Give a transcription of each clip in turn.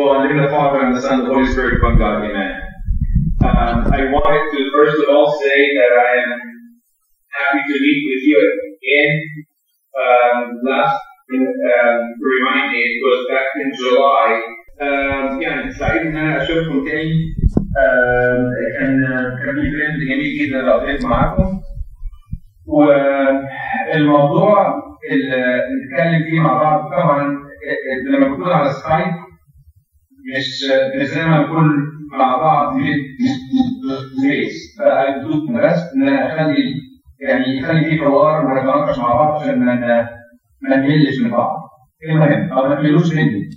Well, in the Father and the Son, and the Holy Spirit, one God, Amen. Um, I wanted to first of all say that I am happy to meet with you again. Um, last um, remind me, it was back in July. Um, يعني سعيد ان انا اشوفكم تاني um, كان كان في فريند جميل جدا قضيت معاكم والموضوع اللي نتكلم فيه مع بعض طبعا لما بنكون على سكايب مش مش زي ما نكون مع بعض في فيس فأرجوكم بس ان أنا اخلي يعني يخلي في حوار ونتناقش مع بعض عشان ما ما نملش من بعض. المهم أو ما تملوش مني.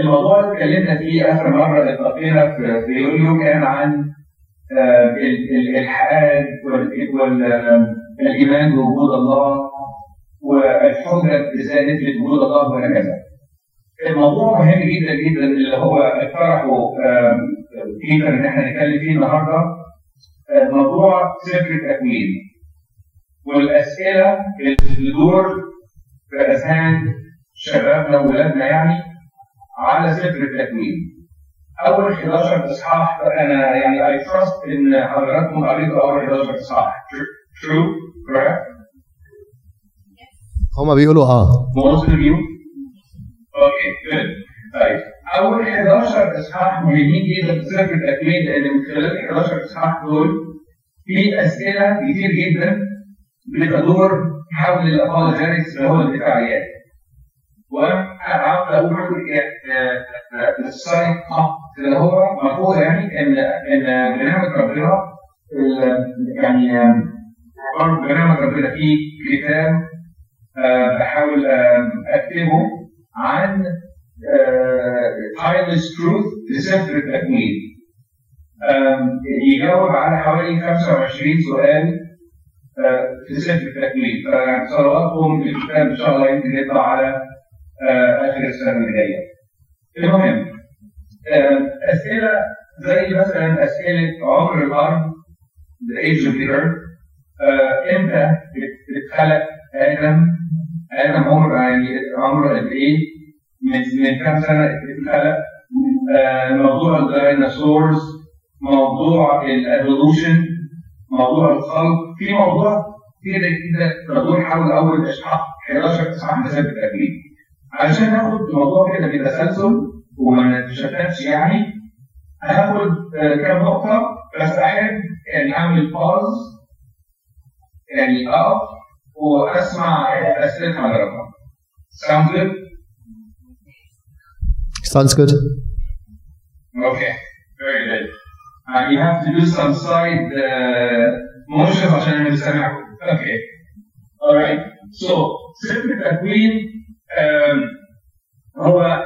الموضوع اللي اتكلمنا فيه آخر مرة التقينا في يوليو كان عن الالحاد والايمان بوجود الله والحجة نثبت وجود الله وهكذا. الموضوع مهم جدا جدا اللي هو اقترحه بيتر ان إحنا نتكلم فيه النهارده موضوع سفر التكوين والأسئلة اللي بتدور في أذهان شبابنا واولادنا يعني على سفر التكوين. أول 11 اصحاح أنا يعني I trust إن حضراتكم قريتوا أول 11 اصحاح. True? Correct? هما بيقولوا آه Most of you? Okay, good. طيب اول 11 اصحاح مهمين جدا في سفر التكوين لأن من خلال ال 11 اصحاح دول في اسئله كتير جدا بتدور حول ال apologetics اللي هو الدفاعيات. وأنا عاوز أقول السايد اللي هو مفروض يعني ان ان برنامج ربنا يعني برنامج ربنا فيه كتاب بحاول اكتبه عن timeless truth لسفر التكوين. يجاوب على حوالي 25 سؤال في سفر التكوين فصلواتكم الكتاب إن شاء الله يمكن يطلع على آخر السنة اللي جاية. المهم أسئلة زي مثلا أسئلة عمر الأرض the age of the earth إمتى اتخلق آدم آدم عمره يعني عمره قد إيه؟ من من كام سنة؟ اتخلق موضوع الديناصورز موضوع ال evolution موضوع الخلق في موضوع كده كده تدور حول أول إصحاح 11 اصحاح من سفر التكوين علشان ناخد الموضوع كده بتسلسل وما نتشتتش يعني هاخد كام نقطة بس أحب يعني أعمل pause يعني أقف واسمع اسئله حضراتكم. Sounds good? Sounds good. Okay, very good. Uh, you have to do some side uh, motions عشان أنا مش سامعكم. Okay. Alright. So, سفر التكوين um, هو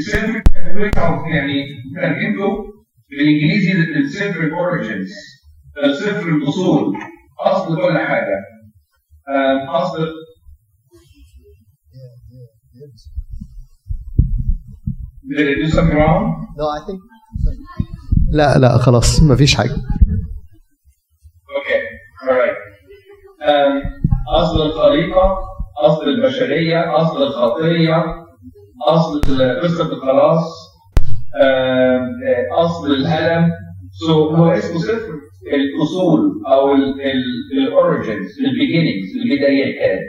سفر التكوين أو يعني ترجمته بالانجليزي للسفر الاوريجنز السفر الاصول اصل كل حاجة اصل Did I do something wrong? No, I think لا لا خلاص مفيش حاجة Okay, alright. Um, أصل الخليقة، أصل البشرية، أصل الخطية، أصل قصة الخلاص، um, أصل الألم. So هو اسمه سفر الأصول أو ال origins، ال beginnings، البدايات.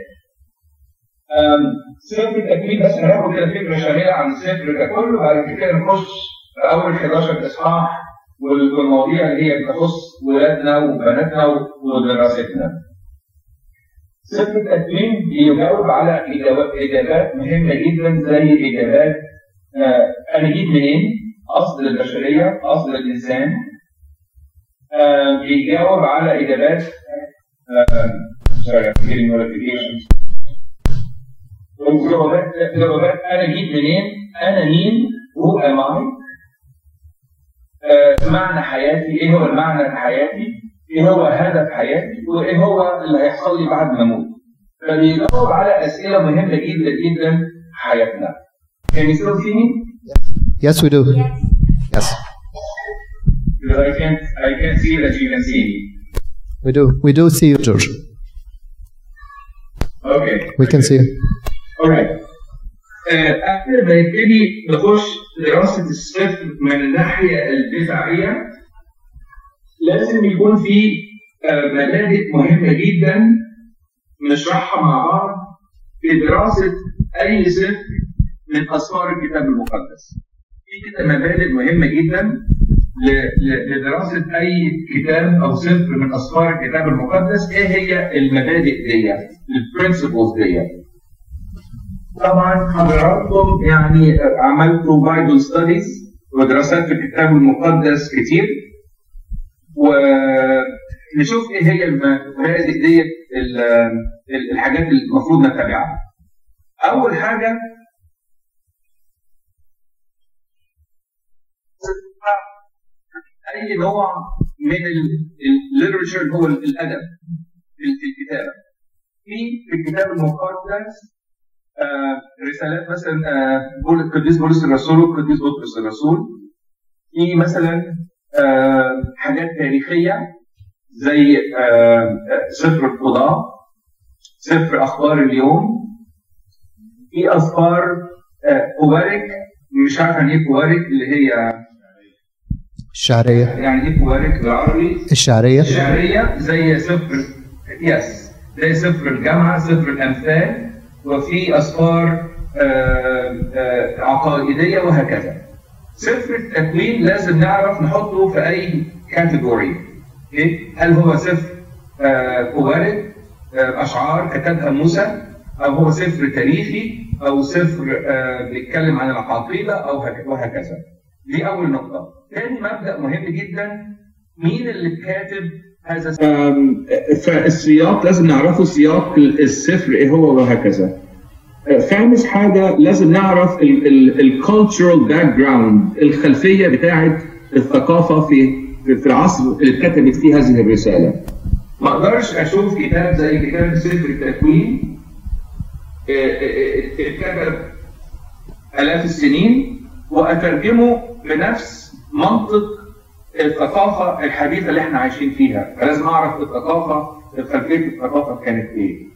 سفر التكوين بس هناخد كده فكرة شاملة عن السفر ده كله بعد كده نخش في أول 11 إصحاح والمواضيع اللي هي بتخص ولادنا وبناتنا ودراستنا. سفر التكوين بيجاوب على إجابات مهمة جدا زي إجابات آه أنا جيت منين؟ أصل البشرية، أصل الإنسان. آه بيجاوب على إجابات آه sorry, I'm getting notifications. جوابات جوابات أنا جيت منين؟ أنا مين؟ هو ام اي؟ معنى حياتي إيه هو المعنى في حياتي إيه هو هدف حياتي وإيه هو اللي هيحصل لي بعد ما أموت فبيجاوب على أسئلة مهمة جدا جدا في حياتنا Can you still see me? Yes, we do. Yes, Because I can't, I can't see that you can see me. we do. We do see you, George. Okay. We can see you. Alright. آه، قبل ما نبتدي نخش دراسه السفر من الناحية الدفاعية لازم يكون في آه، مبادئ مهمة جدا نشرحها مع بعض في دراسة أي سفر من اسفار الكتاب المقدس. في كده مبادئ مهمة جدا لدراسة أي كتاب أو سفر من اسفار الكتاب المقدس إيه هي المبادئ دي؟ ال principles دي. طبعا حضراتكم يعني عملتوا Bible studies ودراسات في الكتاب المقدس كتير. ونشوف إيه هي المبادئ دي ال- ال- الحاجات اللي المفروض نتبعها أول حاجة أي نوع من الليترشر اللي هو الأدب في الكتابة. في في الكتاب المقدس آه، رسالات مثلا آه، بول- القديس بولس الرسول والقديس بطرس الرسول. في مثلا آه، حاجات تاريخية زي آه، آه، سفر القضاء سفر أخبار الأيام. في اسفار آه، poetic مش عارف يعني إيه poetic اللي هي الشعرية. يعني إيه poetic بالعربي؟ الشعرية. الشعرية زي سفر yes زي سفر الجامعة سفر الأمثال وفي أسفار آه، آه، عقائدية وهكذا. سفر التكوين لازم نعرف نحطه في أي category؟ هل هو سفر آه، وارد آه، أشعار كتبها موسى أو هو سفر تاريخي أو سفر بيتكلم عن العقيدة أو هك- وهكذا. دي أول نقطة. ثاني مبدأ مهم جدا مين اللي كاتب هذا فالسياق لازم نعرفه سياق السفر إيه هو وهكذا. خامس حاجة لازم نعرف ال cultural background الخلفية بتاعت الثقافة في في العصر اللي اتكتبت فيه هذه الرسالة. ما أقدرش أشوف كتاب زي كتاب سفر التكوين آه، آه، اتكتب آلاف السنين. واترجمه بنفس منطق الثقافة الحديثة اللي إحنا عايشين فيها. فلازم أعرف الثقافة خلفيه الثقافة كانت إيه.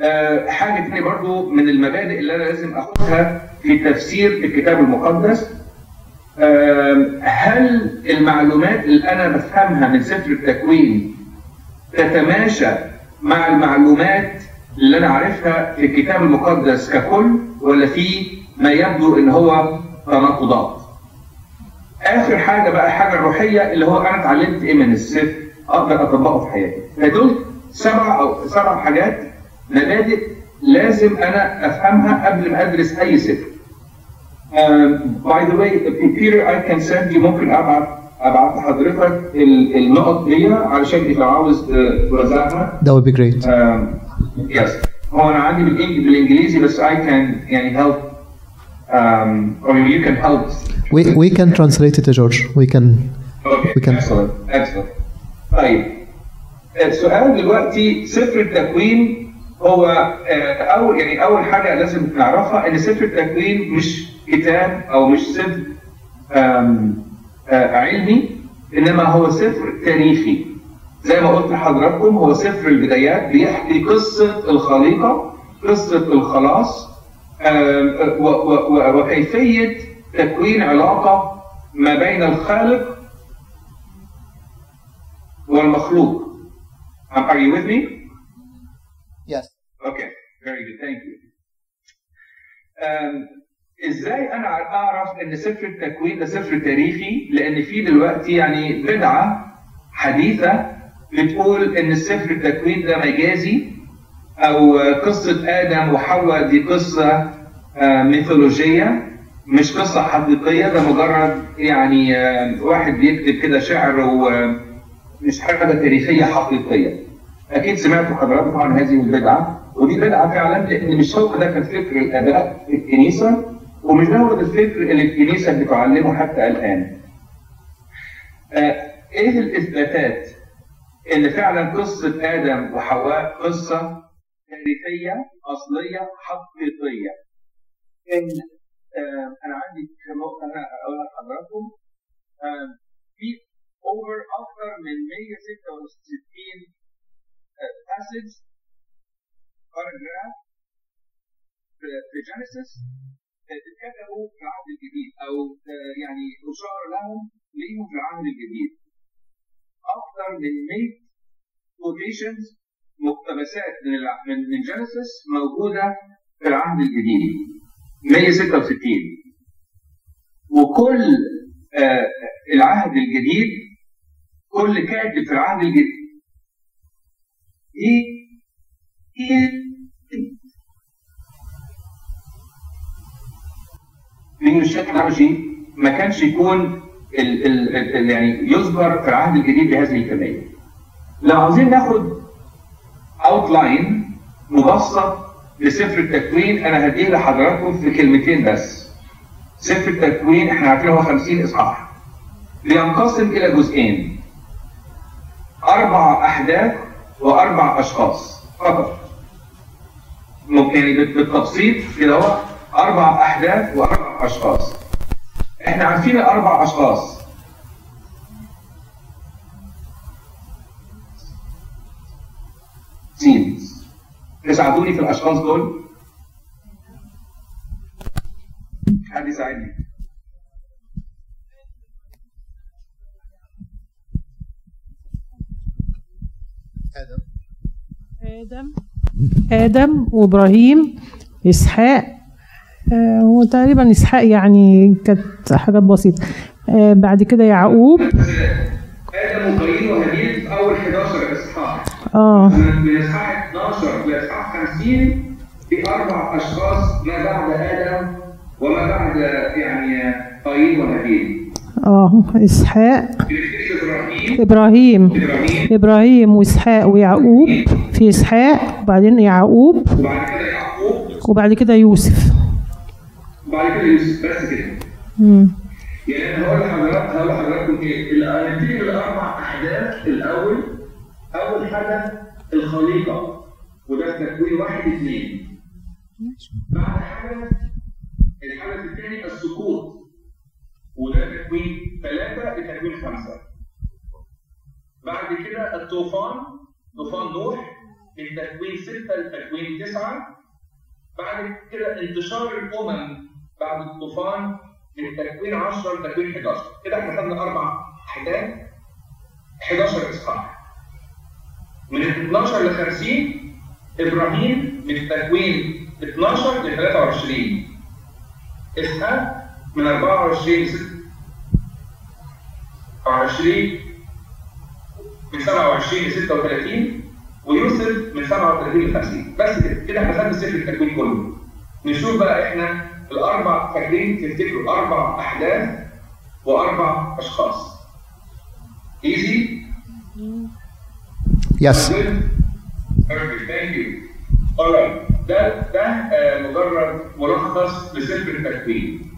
آه، حاجة تانية برضو من المبادئ اللي أنا لازم أخدها في تفسير الكتاب المقدس. آم، هل المعلومات اللي أنا بفهمها من سفر التكوين تتماشى مع المعلومات اللي أنا عارفها في الكتاب المقدس ككل ولا في ما يبدو إن هو تناقضات آخر حاجة بقى حاجة الروحية اللي هو أنا اتعلمت إيه من السفر أقدر أطبقه في حياتي. فدول سبع أو سبع حاجات مبادئ لازم أنا أفهمها قبل ما أدرس أي سفر by the way بيتر I can send you ممكن أبعت أبعت لحضرتك ال- النقط دي علشان اذا عاوز ت- توزعها. That would be great. yes هو أنا عندي بالإنجليزي بس I can يعني help um, or you can help. We we can translate it to George. We can Okay, We can- excellent, excellent. طيب. السؤال دلوقتي سفر التكوين هو آه، اول يعني أول حاجة لازم نعرفها إن سفر التكوين مش كتاب أو مش سفر آه، علمي إنما هو سفر تاريخي. زي ما قلت لحضراتكم هو سفر البدايات بيحكي قصة الخليقة قصة الخلاص آم، و- و- و- وكيفية تكوين علاقة ما بين الخالق والمخلوق. Um, are you with me? yes Okay, very good, thank you. Um, إزاي أنا أعرف إن سفر التكوين ده سفر تاريخي؟ لأن في دلوقتي يعني بدعة حديثة بتقول إن السفر التكوين ده مجازي أو قصة آدم وحواء دي قصة آه، ميثولوجية مش قصة حقيقية ده مجرد يعني آه، واحد بيكتب كده شعر ومش حاجة تاريخية حقيقية. أكيد سمعتوا حضراتكم عن هذه البدعة ودي بدعة فعلا لأن مش هو ده كان فكر الاباء في الكنيسة ومش ده هو الفكر اللي الكنيسة بتعلمه حتى الآن. آه، إيه الإثباتات ان فعلا قصة آدم وحواء قصة تاريخية أصلية حقيقية. إن آه، أنا عندي نقطه أنا اقولها لحضراتكم آه، في اوفر أكثر من 166 passage paragraph في Genesis اتكتبوا في العهد الجديد أو آه، يعني أشار لهم ليهم في العهد الجديد أكثر من 100 quotations مقتبسات من من من Genesis موجودة في العهد الجديد 166 وكل آه، العهد الجديد كل كاتب في العهد الجديد من الشكل العربي ما كانش يكون ال ال ال يعني يذكر في العهد الجديد بهذه الكمية. لو عاوزين ناخد اوتلاين مبسط لسفر التكوين أنا هديه لحضراتكم في كلمتين بس. سفر التكوين إحنا عارفين هو 50 إصحاح. بينقسم إلى جزئين. أربع أحداث وأربع أشخاص فقط. ممكن يعني بال- بالتبسيط كده أربع أحداث وأربع أشخاص. إحنا عارفين الأربع أشخاص. تساعدوني في الأشخاص دول؟ حد يساعدني. آدم. آدم. آدم وإبراهيم إسحاق. آه، هو تقريبا إسحاق يعني كانت حاجات بسيطة. آه، بعد كده يعقوب. آدم وقايين وهابيل في اول 11 اصحاح. آه من اصحاح 12 لاصحاح 50 في أربع اشخاص ما بعد آدم وما بعد يعني قايين وهابيل. آه إسحاق في إبراهيم إبراهيم إبراهيم إبراهيم وإسحاق ويعقوب في إسحاق وبعدين يعقوب وبعد كده يعقوب وبعد كده يوسف وبعد كده يوسف بس كده. مم. يعني أنا هقول لحضرتك هقول لحضراتكم إيه؟ هنبتدي بالاربع أحداث الأول أول حاجة الخليقة وده تكوين واحد اثنين. بعد حاجة الحدث الثاني السقوط وده تكوين ثلاثة لتكوين خمسة. بعد كده الطوفان طوفان نوح من تكوين ستة لتكوين تسعة. بعد كده انتشار الأمم بعد الطوفان من تكوين 10 لتكوين 11 كده إحنا خدنا أربع أحداث 11 إصحاح من 12 ل 50 إبراهيم من تكوين 12 ل 23 إسحاق من 24 ل 26 من 27 ل 36 ويوسف من 37 ل 50 بس كده كده خدنا سفر التكوين كله. نشوف بقى إحنا الأربع فاكرين تفتكروا أربع أحداث وأربع أشخاص. ايزي يس Perfect, thank you. Alright, ده ده آه، مجرد ملخص لسفر التكوين.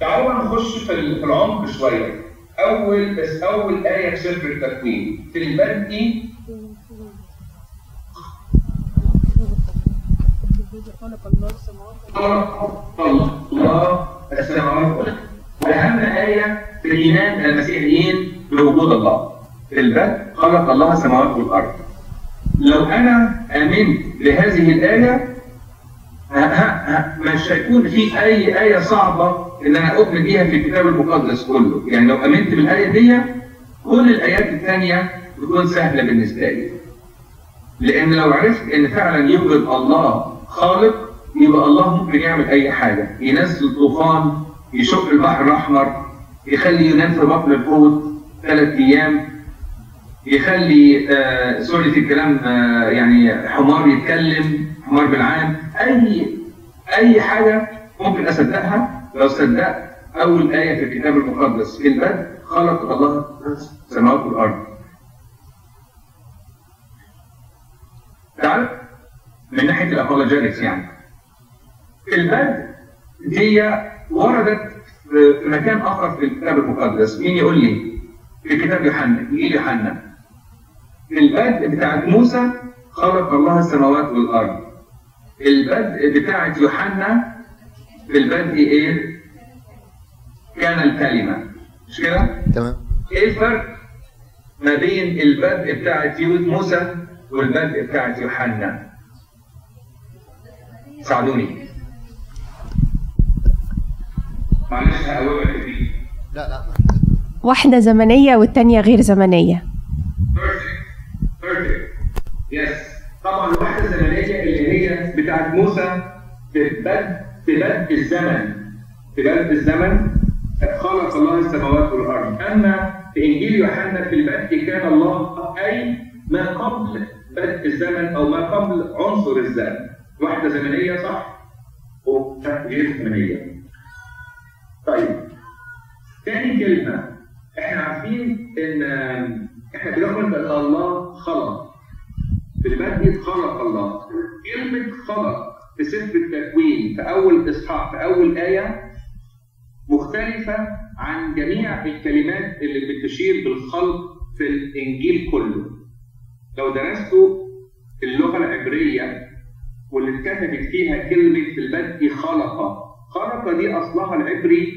تعالوا نخش في ال- في العمق شوية. أول بس أول آية في سفر التكوين في البدء خلق الله السماوات والأرض. وأهم آية في الإيمان المسيحيين بوجود الله. في البدء خلق الله السماوات والأرض. لو أنا آمنت بهذه الآية مش هيكون في أي آية صعبة إن أنا أؤمن بيها في الكتاب المقدس كله. يعني لو آمنت بالآية دي كل الآيات الثانية بتكون سهلة بالنسبة لي. لأن لو عرفت إن فعلا يوجد الله خالق يبقى الله ممكن يعمل أي حاجة. ينزل طوفان يشق البحر الأحمر يخلي يونان في بطن الحوت ثلاث أيام. يخلي آه sorry في الكلام آه يعني حمار يتكلم حمار بلعام. أي أي حاجة ممكن أصدقها لو صدقت أول آية في الكتاب المقدس في البدء خلق الله السماوات والأرض. تعرف؟ من ناحية ال apologetics يعني. في البدء دي وردت في مكان آخر في الكتاب المقدس. مين يقول لي؟ في كتاب يوحنا إنجيل يوحنا. البدء بتاعت موسى خلق الله السماوات والأرض. البدء بتاعت يوحنا في البدء إيه؟ كان الكلمة. مش كده؟ تمام. إيه الفرق ما بين البدء بتاعت موسى والبدء بتاعت يوحنا؟ ساعدوني. معلش لا لا واحدة زمنية والتانية غير زمنية. perfect yes طبعا الواحدة الزمنية اللي هي بتاعت موسى في بدء في بدء الزمن. في بدء الزمن خلق الله السماوات والأرض. أما في إنجيل يوحنا في البدء كان الله أي ما قبل بدء الزمن أو ما قبل عنصر الزمن. وحدة زمنية صح؟ وغير زمنية. طيب. تاني كلمة. إحنا عارفين ان إحنا بنؤمن بان الله خلق. في البدء خلق الله. كلمة خلق في سفر التكوين في أول إصحاح في أول آية مختلفة عن جميع الكلمات اللي بتشير بالخلق في الإنجيل كله. لو درستوا اللغة العبرية واللي اتكتبت فيها كلمة في البدء خلق خلق دي أصلها العبري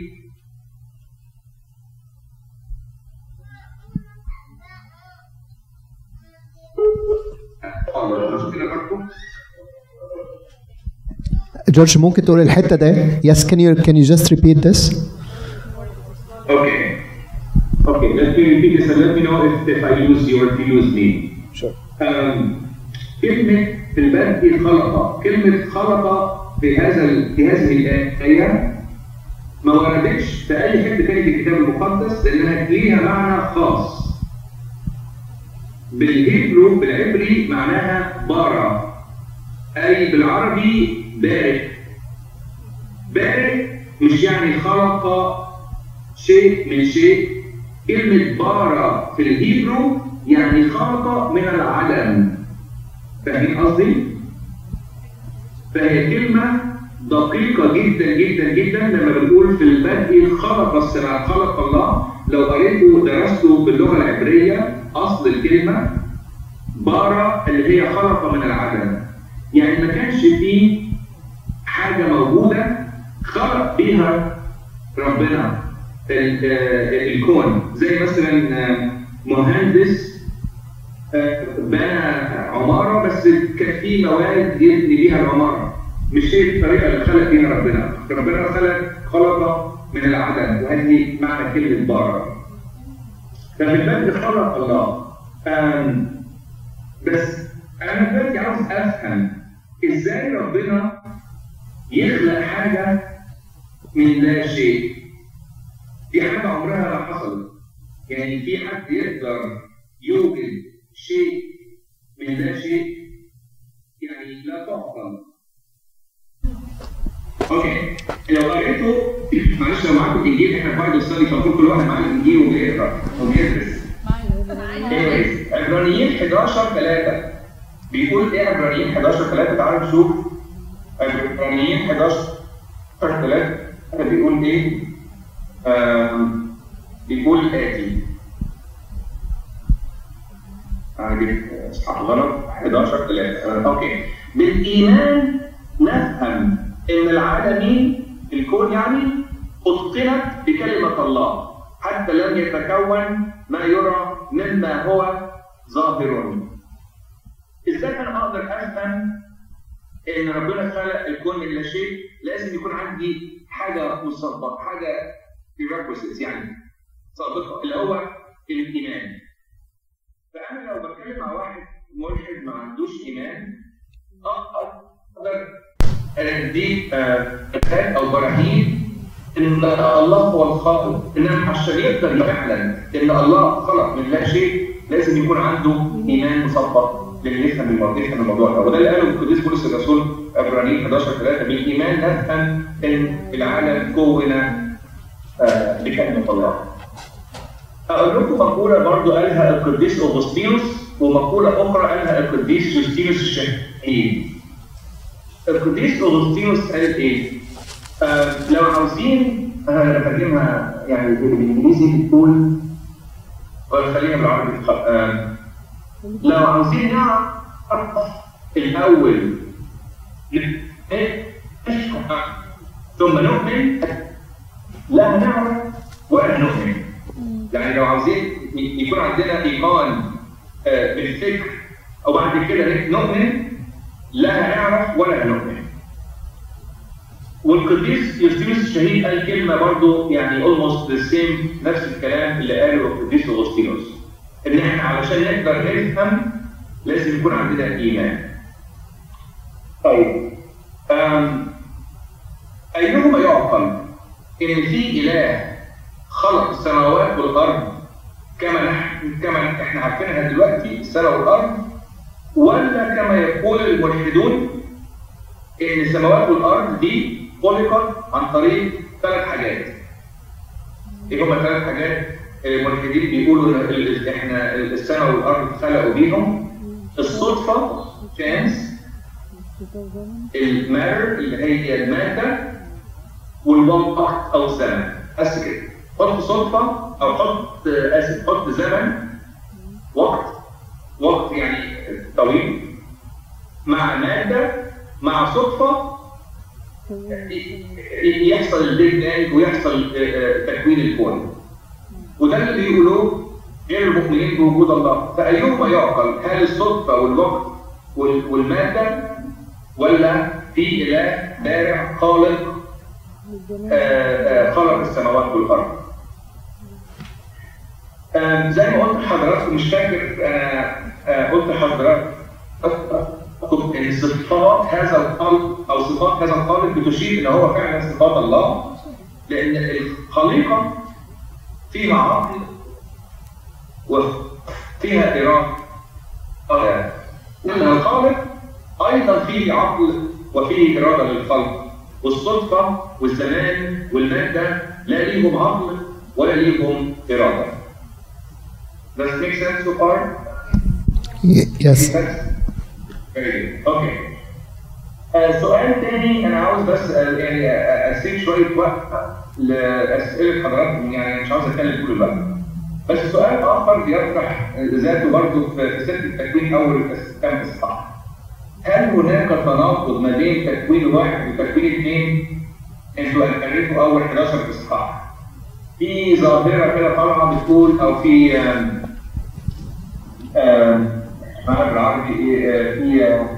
جورج ممكن تقول الحتة ده yes can you can you just repeat this Okay. Okay, let me repeat this and let me know if, if I use you or if you use me. Sure. Um, كلمة في البدء خلق، كلمة خلق في هذا في هذه الآية ما وردتش في أي حتة تاني في الكتاب المقدس لأنها ليها معنى خاص. بالهيبرو بالعبري معناها بارا أي بالعربي بارك. بارك مش يعني خلق شيء من شيء كلمة بارا في الهيبرو يعني خلق من العدم فاهمين قصدي؟ فهي كلمة دقيقة جدا جدا جدا لما بنقول في البدء خلق السماء خلق الله لو قريته درسته باللغة العبرية أصل الكلمة بارا اللي هي خلق من العدم. يعني ما كانش فيه حاجة موجودة خلق بيها ربنا آه، الكون. زي مثلا آه، مهندس آه، بنى عمارة بس كان في مواد يبني بيها العمارة. مش هي الطريقة اللي خلق بيها ربنا. ربنا خلق خلق من العدم وهذه معنى كلمة بارة ففي البدء خلق الله بس أنا دلوقتي عاوز أفهم إزاي ربنا يخلق حاجة من لا شيء. دي حاجة عمرها ما حصلت. يعني في حد يقدر يوجد شيء من لا شيء؟ يعني لا تعقل. okay. لو قريته معلش لو معاكم إنجيل إحنا في Bible study فالمفروض كل واحد معاه الانجيل وبيقرأ وبيدرس عبرانيين 11 3 بيقول إيه عبرانيين 11 3 تعالوا نشوف. عبرانيين 11 3 بيقول إيه؟ بيقول الآتي أنا جبت إصحاح غلط 11 3 أوكي. بالإيمان نفهم إن العالمين الكون يعني أتقنت بكلمة الله. حتى لم يتكون ما يرى مما هو ظاهر. إزاي أنا أقدر أفهم إن ربنا خلق الكون من لا شيء؟ لازم يكون عندي حاجة مسبقة حاجة prerequisites يعني سابقة. اللي هو الإيمان. فأنا لو بتكلم مع واحد ملحد ما عندوش إيمان أقدر أديك أدلات أو براهين إن الله هو الخالق إنما عشان يقدر يعلن إن الله خلق من لا شيء لازم يكون عنده إيمان مسبق للي يفهم الموضوع الموضوع ده وده اللي قاله القديس بولس الرسول عبرانيين 11 3 بالإيمان نفهم إن العالم كون آه، بكلمة الله. أقول لكم مقولة برضو قالها القديس أغسطينوس ومقولة أخرى قالها القديس يوستينوس الشهيد. القديس أغسطينوس قال إيه؟ آه لو عاوزين أنا بترجمها يعني بالإنجليزي بتقول ولا خليها بالعربي آه لو عاوزين نعرف الأول ثم نؤمن لا نعرف ولا نؤمن يعني لو عاوزين يكون عندنا إيمان آه، بالفكر وبعد كده نؤمن لا هنعرف ولا هنؤمن والقديس يوستينوس الشهيد قال كلمة برضه يعني almost the same نفس الكلام اللي قاله القديس أغسطينوس. إن إحنا علشان نقدر نفهم لازم يكون عندنا إيمان. طيب أيهما يعقل إن في إله خلق السماوات والأرض كما نحن كما إحنا عارفينها دلوقتي السماء والارض ولا كما يقول الملحدون إن السماوات والأرض دي خلقت عن طريق ثلاث حاجات. إيه هما الثلاث حاجات؟ الملحدين بيقولوا إن إحنا السماء والأرض خلقوا بيهم الصدفة chance الماتر اللي هي المادة والوقت أو الزمن بس كده حط صدفة أو حط آسف حط زمن وقت وقت يعني طويل مع مادة مع صدفة يحصل ال Big Bang ويحصل تكوين الكون. وده اللي بيقولوه غير المؤمنين بوجود الله. فأيهما يعقل؟ هل الصدفة والوقت وال- والمادة ولا في إله بارع خالق آه، آه، خلق السماوات والأرض؟ آم، زي ما قلت لحضراتكم مش فاكر أنا آه، قلت لحضراتكم إن صفات هذا الخلق أو صفات هذا الخالق بتشير ان هو فعلا صفات الله لأن الخليقة فيها عقل وفيها إرادة إن الخالق أيضا فيه عقل وفيه إرادة للخلق والصدفة والزمان والمادة لا ليهم عقل ولا ليهم إرادة. Does it make sense so far? Okay. آه، سؤال تاني أنا عاوز بس آه، يعني آه، أسيب شوية وقت لأسئلة حضراتكم يعني مش عاوز أتكلم طول الوقت. بس سؤال آخر بيطرح ذاته برضه في سفر التكوين أول كام اصحاح. هل هناك تناقض ما بين تكوين واحد وتكوين اثنين؟ أنتوا قريتوا اول 11 اصحاح. في ظاهرة كده طالعة بتقول أو في آم، آم، إيه آه، في آه،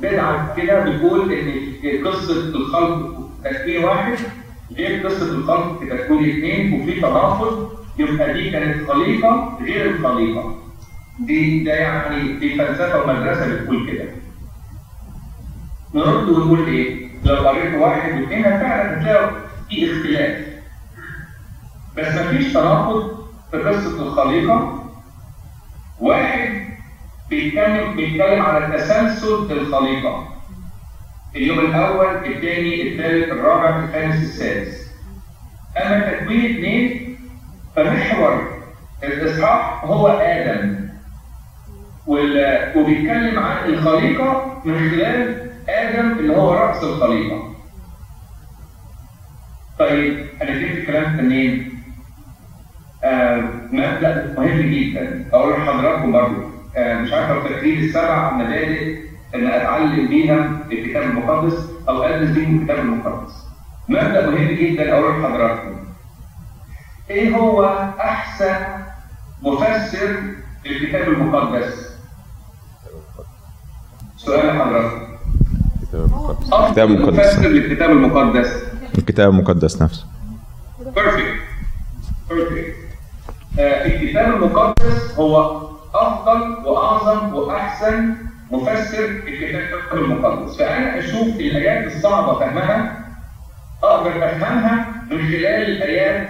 بدعه كده بتقول إن قصة الخلق تكوين واحد غير قصة الخلق في تكوين اثنين وفي تناقض يبقى دي كانت خليقه غير الخليقه. دي ده يعني دي فلسفة ومدرسة بتقول كده. نرد ونقول إيه؟ لو قريت واحد واثنين فعلا هتلاقوا في اختلاف. بس مفيش تناقض في قصة الخليقة. واحد بيتكلم بيتكلم على تسلسل الخليقة. اليوم الأول، الثاني، الثالث، الرابع، الخامس، السادس. أما تكوين اثنين فمحور الإصحاح هو آدم. وبيتكلم عن الخليقة من خلال آدم اللي هو رأس الخليقة. طيب هنبتدي في الكلام منين؟ آه مبدأ مهم جدا أقول لحضراتكم برضه مش عارف لو فاكرين السبع مبادئ ان أتعلم بيها الكتاب المقدس أو أدرس بيهم الكتاب المقدس. مبدأ مهم جدا أقول لحضراتكم. إيه هو أحسن مفسر للكتاب المقدس؟ سؤال لحضراتكم. الكتاب المقدس مفسر للكتاب المقدس الكتاب المقدس نفسه بيرفكت بيرفكت الكتاب المقدس هو أفضل وأعظم وأحسن مفسر الكتاب المقدس. فأنا أشوف الآيات الصعبة فهمها أقدر أفهمها من خلال الآيات.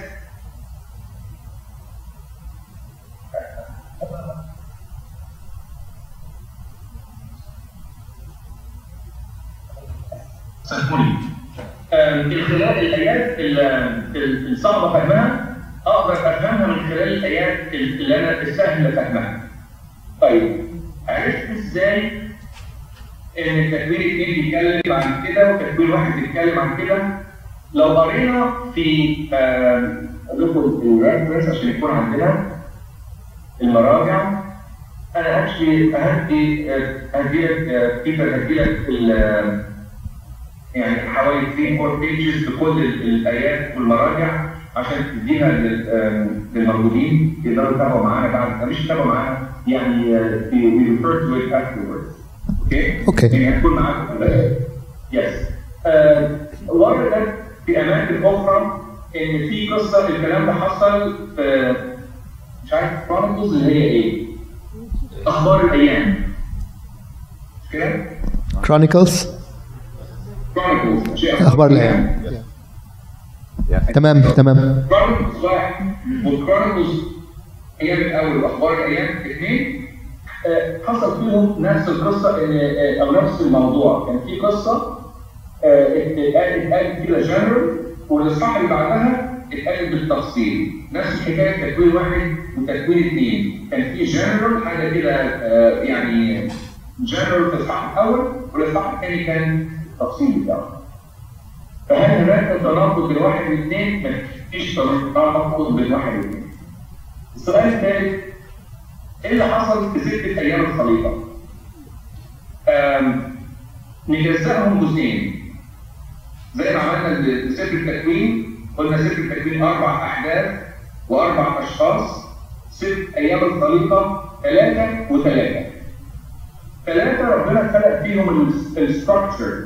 من خلال الآيات ال- ال- الصعبة فهمها أقدر أفهمها من خلال الآيات اللي أنا السهل فهمها. طيب عرفت إزاي إن تكوين اثنين بيتكلم عن كده وتكوين واحد بيتكلم عن كده؟ لو قرينا في آه، أقول لكم ال reference عشان يكون عندنا المراجع أنا actually هدي هدي لك بيتر هدي لك يعني حوالي 3 4 pages بكل ال- الآيات والمراجع عشان تديها للموجودين يقدروا يتابعوا معانا بعد مش يتابعوا معانا يعني we refer to it afterwards. okay؟ okay. يعني هتكون معاكم yes وردت في اماكن أخرى إن في قصة الكلام ده حصل في مش عارف Chronicles اللي هي إيه؟ أخبار الأيام. مش كده؟ Chronicles Chronicles أخبار الأيام. تمام تمام. Chronicles واحد. وال Chronicles أيام الأول وأخبار الأيام اثنين آه، حصل فيهم نفس القصة ان آه، أو نفس الموضوع كان في قصة آه، اتقال اتقال كده جنرال والاصحاح اللي بعدها اتقال بالتفصيل نفس الحكاية تكوين واحد وتكوين اثنين كان في جنرال حاجة كده آه، يعني جنرال في الاصحاح الأول والاصحاح الثاني كان تفصيل بتاعه فهل هناك تناقض بين واحد واثنين؟ مفيش تناقض بين واحد واثنين. السؤال الثالث إيه اللي حصل في ستة أيام الخليقة؟ آم، نجزأهم جزئين. زي ما عملنا سفر التكوين قلنا سفر التكوين أربع أحداث وأربع أشخاص ست أيام الخليقة ثلاثة وثلاثة ثلاثة ربنا خلق فيهم ال structure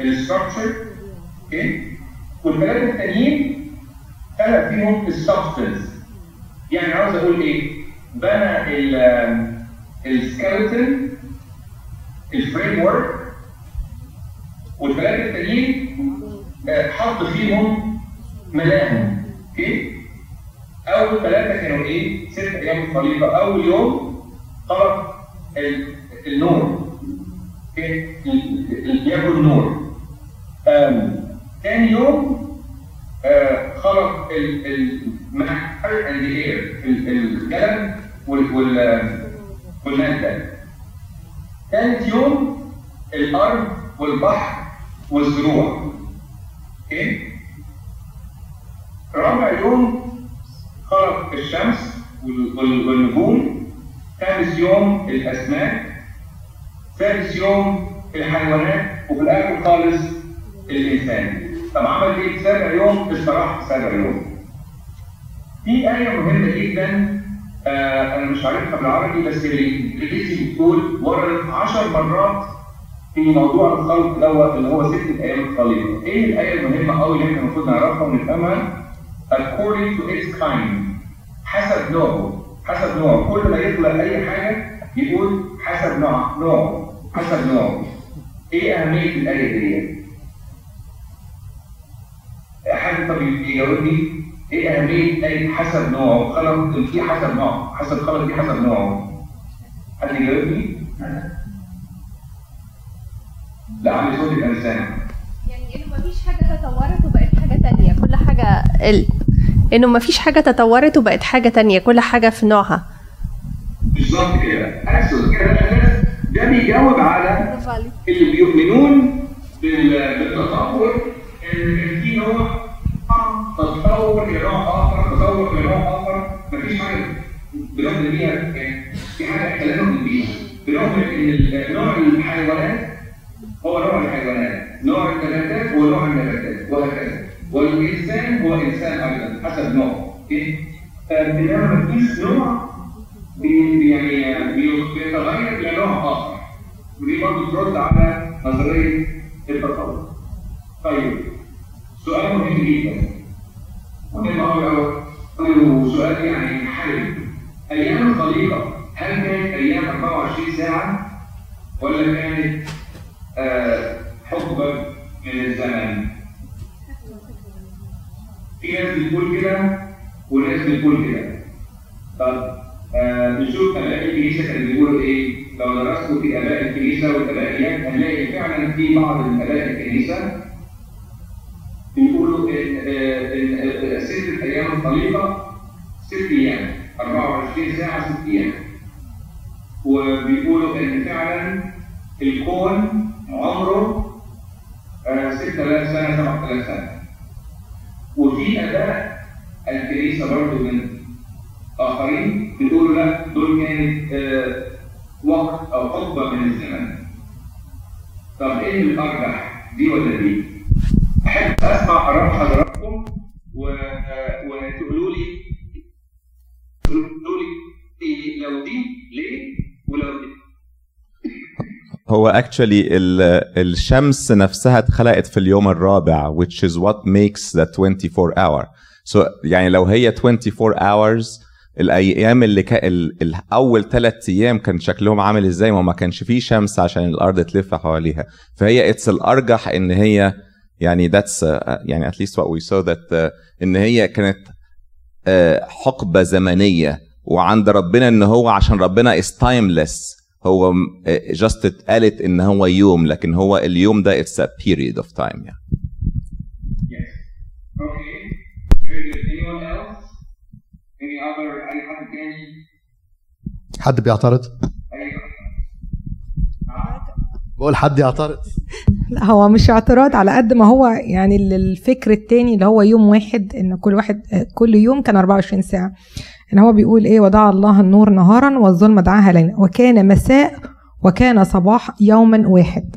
ال structure okay والثلاثة التانيين خلق فيهم ال substance يعني عاوز أقول إيه؟ بنى ال ال skeleton ال framework والثلاثه التانيين آه، حط فيهم ملاهم okay؟ أول ثلاثة كانوا إيه؟ ست أيام الخليقه أول يوم ال- النور okay؟ ال- ال- ليكن نور آم، تاني يوم آه، خلق الماء and air الجلد وال- وال- والمادة. ثالث يوم الأرض والبحر والزروع. أوكي؟ رابع يوم خلق الشمس وال- وال- والنجوم. خامس يوم الأسماك. سادس يوم الحيوانات وفي الآخر خالص الإنسان. طب عمل إيه في سابع يوم؟ استراح في سابع يوم. في آية مهمة جدا آه أنا مش عارفها بالعربي بس الإنجليزي بتقول وردت 10 مرات في موضوع الخلق دوت اللي هو ست أيام الخليقة. إيه الآية المهمة أوي اللي إحنا المفروض نعرفها ونفهمها؟ according to its kind حسب نوعه حسب نوعه كل ما يخلق أي حاجة يقول حسب نوع نوعه حسب نوعه. إيه أهمية الآية دي؟ حد طب يجاوبني إيه اهميه اي حسب نوعه. خلق في حسب نوعه. حسب خلق في حسب نوعه. حد يجاوبني؟ لا عامل صوت الانسان يعني إنه مفيش حاجة تطورت وبقت حاجة تانية. كل حاجة ال... إنه مفيش حاجة تطورت وبقت حاجة تانية. كل حاجة في نوعها. بالظبط كده. اسود كده. ده- بيجاوب على اللي بيؤمنون بال- بالتطور. ان في نوع تطور لنوع آخر تطور لنوع آخر. مفيش حاجة بنؤمن بيها يعني في حاجة إحنا لا بيها. بنؤمن إن نوع الحيوانات هو نوع الحيوانات. نوع النباتات هو نوع النباتات وهكذا. والإنسان هو إنسان أيضا حسب نوعه. أوكي فبنعمل مفيش نوع يعني بي- بيتغير لنوع آخر. ودي برضه ترد على نظرية التطور. طيب سؤال مهم جدا. مهم قوي قوي وسؤال يعني حرج أيام الخليقه هل كانت أيام 24 ساعه ولا كانت آه، حقبه من الزمن؟ في ناس بتقول كده وناس بتقول كده. طب آه، نشوف اباء الكنيسة كانوا بيقولوا إيه؟ لو درستوا في اباء الكنيسه والابائيات هنلاقي فعلا في بعض اباء الكنيسة آه، ست أيام الخليقه ست أيام 24 ساعه ست أيام وبيقولوا ان فعلا الكون عمره آه، 6000 سنه 7000 سنه وفي اباء الكنيسه برضه من اخرين بيقولوا لا دول كانت وقت أو حقبه من الزمن طب إيه الارجح دي ولا دي؟ أحب أسمع اراء حضراتكم وتقولوا لي تقولوا لي لو دي ليه ولو دي. هو ال- الشمس نفسها اتخلقت في اليوم الرابع which is what makes the 24 hour. So يعني لو هي 24 hours الأيام اللي كا ال- ال- اول ثلاث أيام كان شكلهم عامل إزاي؟ ما ما كانش فيه شمس عشان الأرض تلف حواليها. فهي it's الأرجح إن هي يعني that's uh, uh, يعني at least وي سو saw uh, إن هي كانت uh, حقبة زمنية وعند ربنا إن هو عشان ربنا is timeless هو uh, just اتقالت إن هو يوم لكن هو اليوم ده it's a period of time. Yeah. حد بيعترض؟ بقول حد يعترض. لا هو مش اعتراض على قد ما هو يعني ال- الفكر التاني اللي هو يوم واحد إن كل واحد كل يوم كان 24 ساعة. إن هو بيقول إيه وضع الله النور نهارا والظلمة دعاها ليلا. وكان مساء وكان صباح يوما واحد.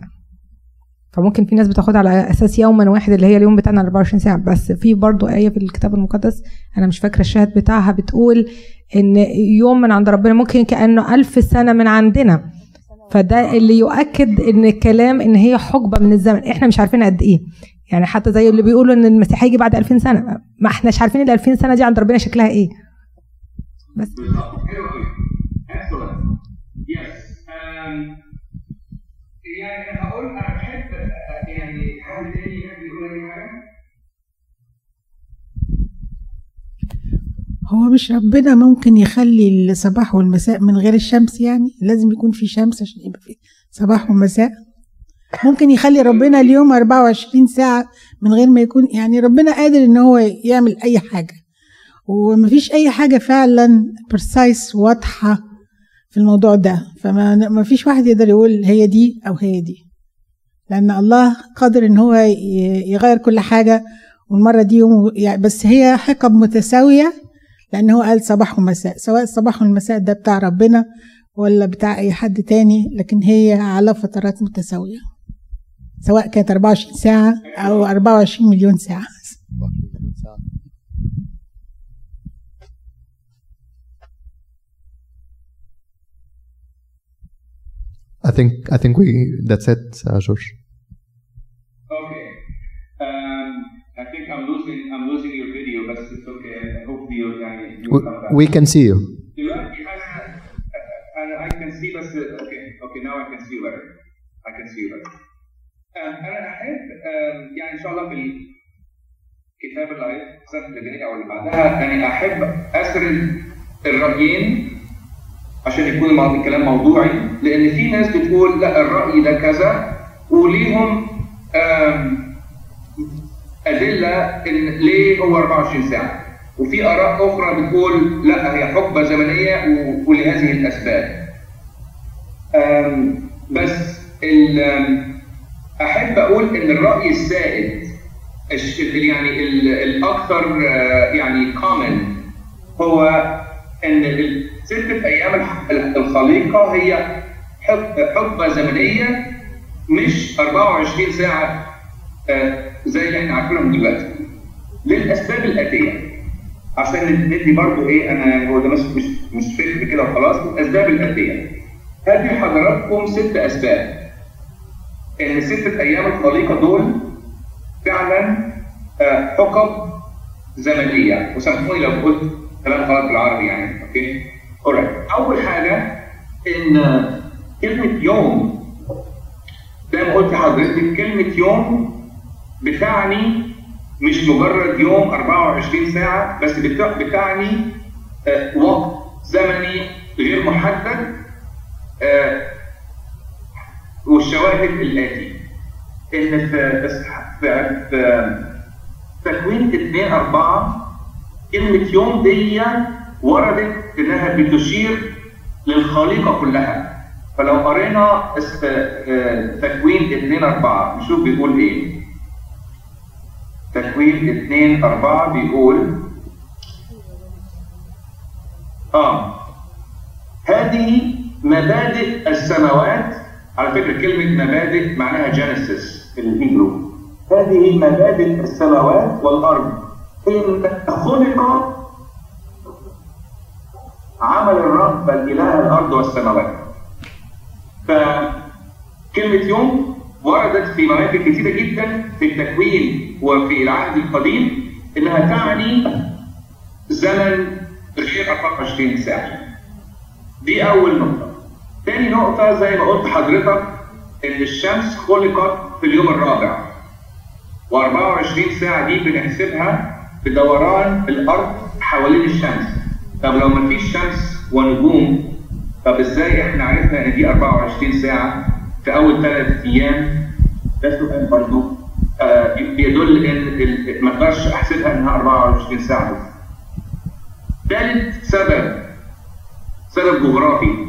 فممكن في ناس بتاخدها على أساس يوما واحد اللي هي اليوم بتاعنا 24 ساعة. بس في برضو آية في الكتاب المقدس أنا مش فاكرة الشاهد بتاعها بتقول إن يوم من عند ربنا ممكن كأنه ألف سنة من عندنا. فده اللي يؤكد إن الكلام إن هي حقبة من الزمن. إحنا مش عارفين قد إيه. يعني حتى زي اللي بيقولوا إن المسيح هيجي بعد 2000 سنة. ما احناش عارفين ال 2000 سنة دي عند ربنا شكلها إيه. بس. Um, يعني هقول أنا بحب هو مش ربنا ممكن يخلي الصباح والمساء من غير الشمس يعني؟ لازم يكون في شمس عشان يبقى في صباح ومساء. ممكن يخلي ربنا اليوم 24 ساعة من غير ما يكون يعني ربنا قادر إن هو يعمل أي حاجة. ومفيش أي حاجة فعلا برسايس واضحة في الموضوع ده. فما ما فيش واحد يقدر يقول هي دي أو هي دي. لأن الله قادر إن هو يغير كل حاجة والمرة دي يعني بس هي حقب متساوية لأن هو قال صباح ومساء. سواء الصباح والمساء ده بتاع ربنا ولا بتاع أي حد تاني لكن هي على فترات متساوية. سواء كانت 24 ساعة أو 24 مليون ساعة. I think I think we that's it uh, George. Okay. Um, I think I'm losing I'm losing your video, but it's okay. I hope you يعني you we, can see you دلوقتي أنا أنا I can see بس okay okay now I can see you better. I can see you better. Um, أنا احب um, يعني إن شاء الله في الكتاب اللي السنة اللي جاية أو اللي بعدها يعني أحب اسرد الرأيين عشان يكون الكلام موضوعي لأن في ناس بتقول لا الرأي ده كذا وليهم أدلة إن ليه هو 24 ساعة وفي آراء أخرى بتقول لا هي حقبة زمنية ولهذه الأسباب. بس أحب أقول إن الرأي السائد يعني ال- الأكثر يعني كومن هو إن ستة أيام الخليقة هي حق- حقبة زمنية مش 24 ساعة آه، زي اللي إحنا عارفينهم دلوقتي. للأسباب الاتيه عشان ندي برضو إيه أنا هو ده مش مش فكر كده وخلاص الاسباب الاتيه هدي حضراتكم ست أسباب. إن ستة أيام الخليقة دول فعلا آه، حقب زمنية وسامحوني لو قلت كلام غلط بالعربي يعني أوكي؟ Alright. أول حاجة إن كلمة يوم زي ما قلت لحضرتك كلمة يوم بتعني مش مجرد يوم 24 ساعة بس بتع- بتعني آه، وقت زمني غير محدد آه، والشواهد الاتي إن في في تكوين 2 4 كلمة يوم دي وردت إنها بتشير للخليقة كلها. فلو قرينا آه، تكوين 2 4 نشوف بيقول إيه. تكوين 2 4 بيقول آه هذه مبادئ السماوات. على فكرة كلمة مبادئ معناها Genesis في ال Hebrew هذه مبادئ السماوات والأرض. إن خلق عمل الرب بل إله الأرض والسماوات. ف كلمة يوم وردت في مواقف كثيرة جدا في التكوين وفي العهد القديم إنها تعني زمن غير 24 ساعة. دي أول نقطة. تاني نقطة زي ما قلت حضرتك إن الشمس خلقت في اليوم الرابع. و24 ساعة دي بنحسبها بدوران الأرض حوالين الشمس. طب لو مفيش شمس ونجوم طب إزاي إحنا عرفنا إن دي 24 ساعة في أول ثلاث أيام؟ ده سؤال برضه بيدل إن ما أقدرش أحسبها إنها 24 ساعة بس. ثالث سبب سبب جغرافي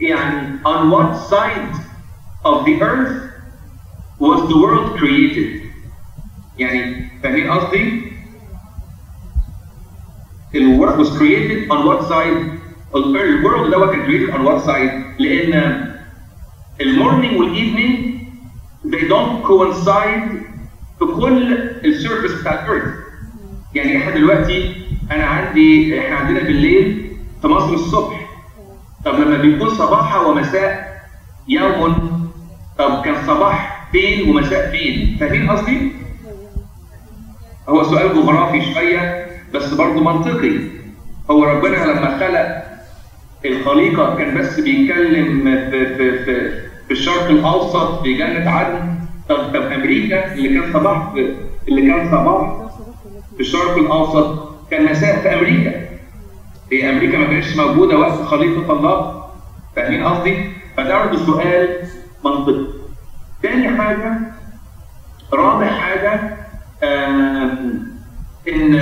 يعني on what side of the earth was the world created يعني فاهمين قصدي؟ world was created on what side ال world ده كان created on what side لأن ال morning وال evening they don't coincide في كل ال surface بتاع ال earth يعني إحنا دلوقتي أنا عندي إحنا عندنا بالليل في مصر الصبح. طب لما بيكون صباح ومساء يوم طب كان صباح فين ومساء فين؟ فاهمين قصدي؟ هو سؤال جغرافي شوية بس برضه منطقي. هو ربنا لما خلق الخليقة كان بس بيتكلم في في في, في الشرق الأوسط في جنة عدن طب طب أمريكا اللي كان صباح اللي كان صباح في الشرق الأوسط كان مساء في أمريكا هي أمريكا ما كانتش موجودة وقت خليقه الله فاهمين قصدي؟ فده سؤال منطقي. تاني حاجة رابع حاجة إن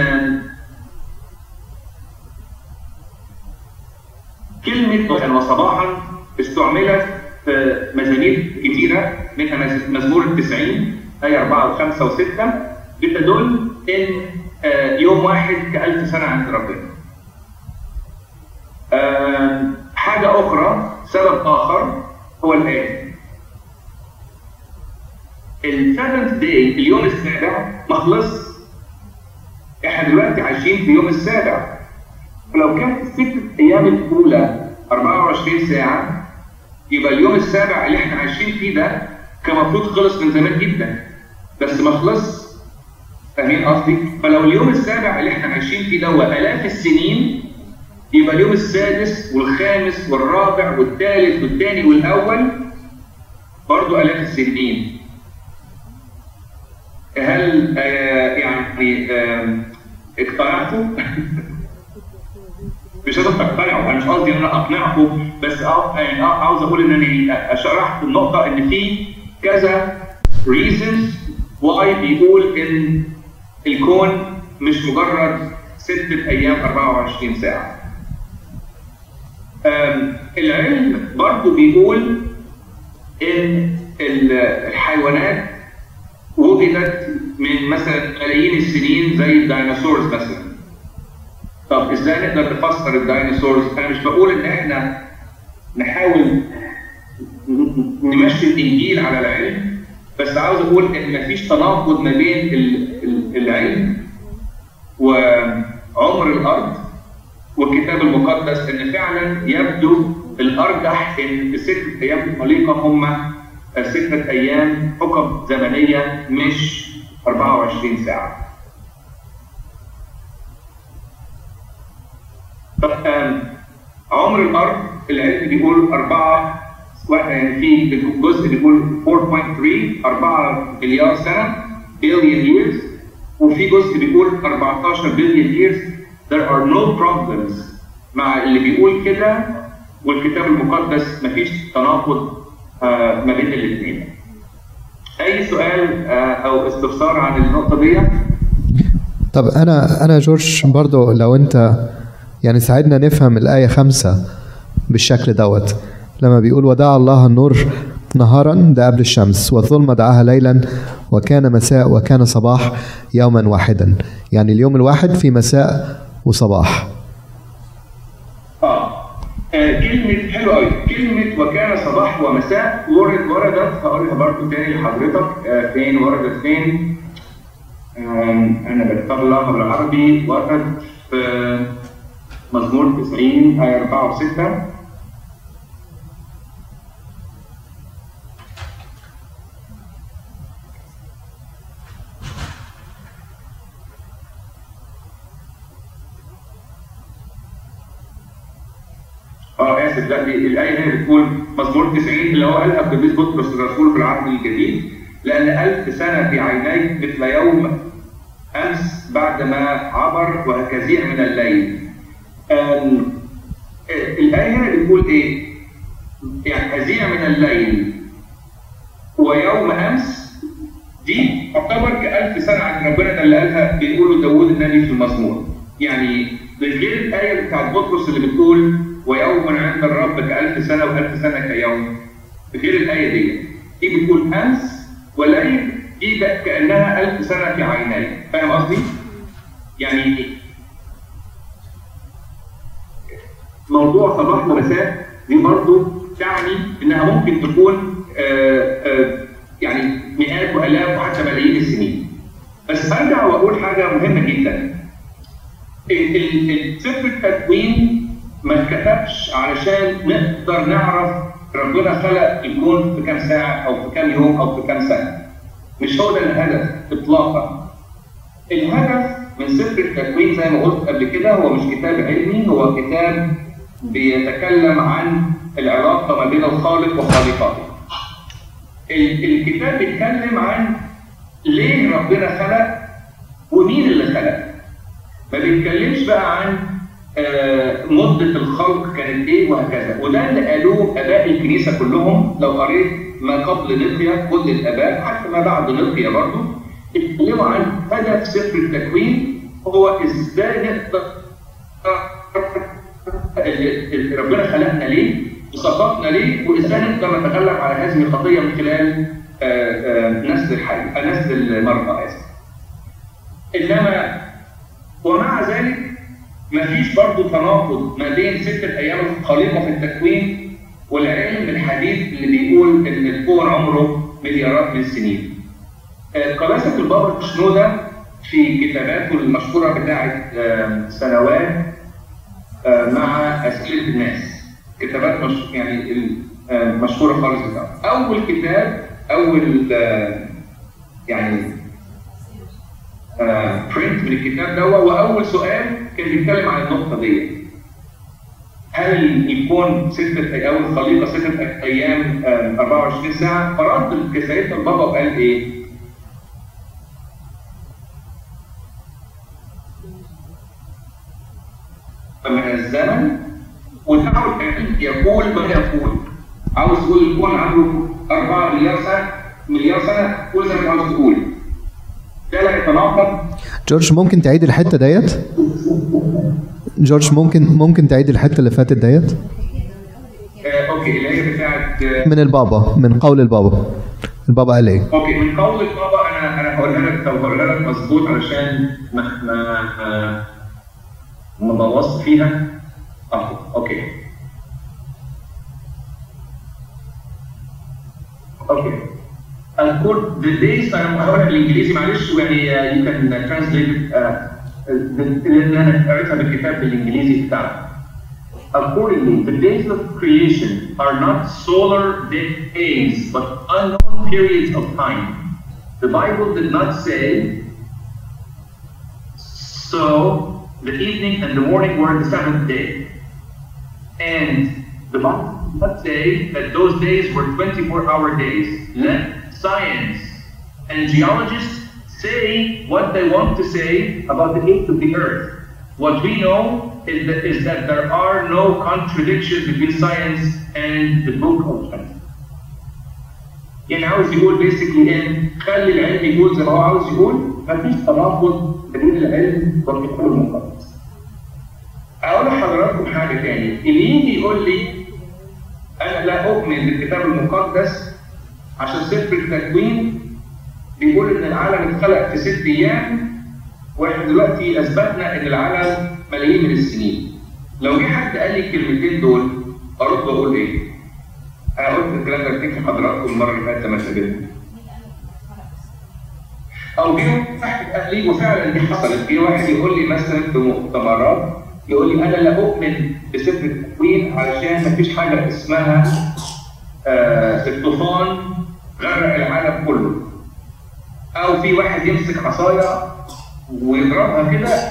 كلمة وكان وصباحا استعملت في مزامير كثيرة منها مز- مزمور التسعين آية أربعة وخمسة وستة بتدل إن آه، يوم واحد كألف سنة عند ربنا. آم، حاجة أخرى سبب آخر هو الآتي. السبنث داي اليوم السابع ما إحنا دلوقتي عايشين في يوم السابع فلو كانت الست أيام الأولى 24 ساعة يبقى اليوم السابع اللي إحنا عايشين فيه ده كان المفروض خلص من زمان جدا بس ما خلص فاهمين قصدي؟ فلو اليوم السابع اللي إحنا عايشين فيه ده هو آلاف السنين يبقى اليوم السادس والخامس والرابع والثالث والثاني والأول برضه آلاف السنين هل آه يعني آه اقتنعتوا؟ مش لازم تقتنعوا أنا مش قصدي إن أنا أقنعكم بس يعني عاوز أقول إن أنا شرحت النقطة إن في كذا reasons why بيقول إن الكون مش مجرد ستة أيام 24 ساعة. العلم برضه بيقول إن ال- الحيوانات وجدت من مثلا ملايين السنين زي الديناصورز مثلا. طب إزاي نقدر نفسر الديناصورز؟ أنا مش بقول إن إحنا نحاول نمشي الإنجيل على العلم بس عاوز أقول إن مفيش تناقض ما بين ال- ال- العلم وعمر الأرض والكتاب المقدس إن فعلا يبدو الارجح ان ست أيام الخليقه هم ستة أيام حقب زمنية مش 24 ساعة. طب آم، عمر الأرض العلم بيقول 4 يعني في جزء بيقول 4.3 4 مليار سنة billion years وفي جزء بيقول 14 billion years there are no problems مع اللي بيقول كده والكتاب المقدس مفيش تناقض آه، ما بين الاثنين. أي سؤال آه، أو استفسار عن النقطة دي؟ طب أنا أنا جورج برضو لو أنت يعني ساعدنا نفهم الآية خمسة بالشكل دوت. لما بيقول ودعا الله النور نهارا ده قبل الشمس. والظلمة دعاها ليلا وكان مساء وكان صباح يوما واحدا. يعني اليوم الواحد في مساء وصباح. آه آه، كلمة حلوة قوي كلمة وكان صباح ومساء ورد وردت. هقولها برضه تاني لحضرتك. آه، فين وردت؟ فين؟ أنا بتطلع بالعربي. ورد في مزمور 90 آية 4 و 6 آه آسف الآية هنا بتقول مزمور 90 اللي هو الهب بمثبت الرسول في العهد الجديد لأن ألف سنة في عينيك مثل يوم أمس بعد ما عبر وهكذا من الليل. الآية هنا بتقول إيه؟ يعني هزيع من الليل ويوم أمس دي تعتبر كألف سنة عن ربنا اللي قالها بيقولوا داوود النبي في المزمور. يعني غير الآية بتاعت بطرس اللي بتقول ويوم عند الرب كألف سنة وألف سنة كيوم. غير الآية دي. دي بتقول أمس وليل دي كأنها ألف سنة في عيني. فاهم قصدي؟ يعني موضوع صباح ومساء دي برضه تعني إنها ممكن تكون آه، آه، يعني مئات وآلاف وحتى ملايين السنين. بس برجع وأقول حاجة مهمة جدا. سفر التكوين ما اتكتبش علشان نقدر نعرف ربنا خلق الكون في كام ساعة أو في كام يوم أو في كام سنة. مش هو ده الهدف اطلاقا. الهدف من سفر التكوين زي ما قلت قبل كده هو مش كتاب علمي هو كتاب بيتكلم عن العلاقة ما بين الخالق وخالقته. ال- الكتاب بيتكلم عن ليه ربنا خلق ومين اللي خلق. ما بيتكلمش بقى عن آه، مدة الخلق كانت إيه وهكذا وده اللي قالوه أباء الكنيسة كلهم لو قريت ما قبل نقيا كل الاباء حتى ما بعد نقيا برضه اتكلموا عن هدف سفر التكوين هو إزاي نقدر ربنا خلقنا ليه وصفاتنا ليه وازاي نقدر نتغلب على هذه الخطيه من خلال آه، آه، نسل الحي نسل المرأة اسف إنما ومع ذلك مفيش برضه تناقض ما بين ستة أيام الخليقة في التكوين والعلم الحديث اللي بيقول إن الكون عمره مليارات من السنين. آه، قداسة البابا شنودة في كتاباته المشهورة بتاعة سنوات مع أسئلة الناس. كتابات مش يعني آه، مشهورة خالص. أول كتاب أول آه، يعني برنت من الكتاب ده واول سؤال كان بيتكلم عن النقطة دي هل يكون ستة أيام الخليقة ستة أيام آه، 24 ساعة؟ فرد سيدنا البابا وقال إيه؟ من الزمن الحكيم يقول ما يقول. عاوز تقول الكون عنده 4 مليار سنة مليار قول زي ما عاوز تقول ده لا يتناقض جورج ممكن تعيد الحتة ديت؟ جورج ممكن ممكن تعيد الحتة اللي فاتت ديت؟ آه، okay اللي هي بتاعت آه، من البابا من قول البابا. البابا قال إيه؟ okay من قول البابا أنا أنا هقولها لك أو هقولها لك مظبوط علشان ما ما ما- ما بوظت فيها اه اوكي اوكي الكود the days انا هقولها بالانجليزي معلش يعني you can translate uh, لان انا قريتها بالكتاب بالانجليزي بتاعها Accordingly, the days of creation are not solar days, but unknown periods of time. The Bible did not say, so the evening and the morning were the seventh day. And the Bible did not say that those days were 24 hour days. Let science and geologists say what they want to say about the age of the earth. What we know is that, is that there are no contradictions between science and the book of Genesis. يعني عاوز يقول basically ان خلي العلم يقول زي ما هو عاوز يقول مفيش تناقض بين العلم والكتاب المقدس. أقول لحضراتكم حاجة تاني اللي يجي يقول لي أنا لا أؤمن بالكتاب المقدس عشان سفر التكوين بيقول إن العالم اتخلق في ست أيام وإحنا دلوقتي أثبتنا إن العالم ملايين من السنين. لو جه حد قال لي الكلمتين دول أرد وأقول إيه؟ أنا قلت الكلام ده كتير لحضراتكم المرة اللي فاتت لما اتقابلنا. أو جه واحد قال لي وفعلا دي حصلت جه واحد يقول لي مثلا في مؤتمرات يقول لي أنا لا أؤمن بسفر التكوين علشان مفيش حاجة اسمها آه الطوفان غرق العالم كله. أو في واحد يمسك عصاية ويضربها كده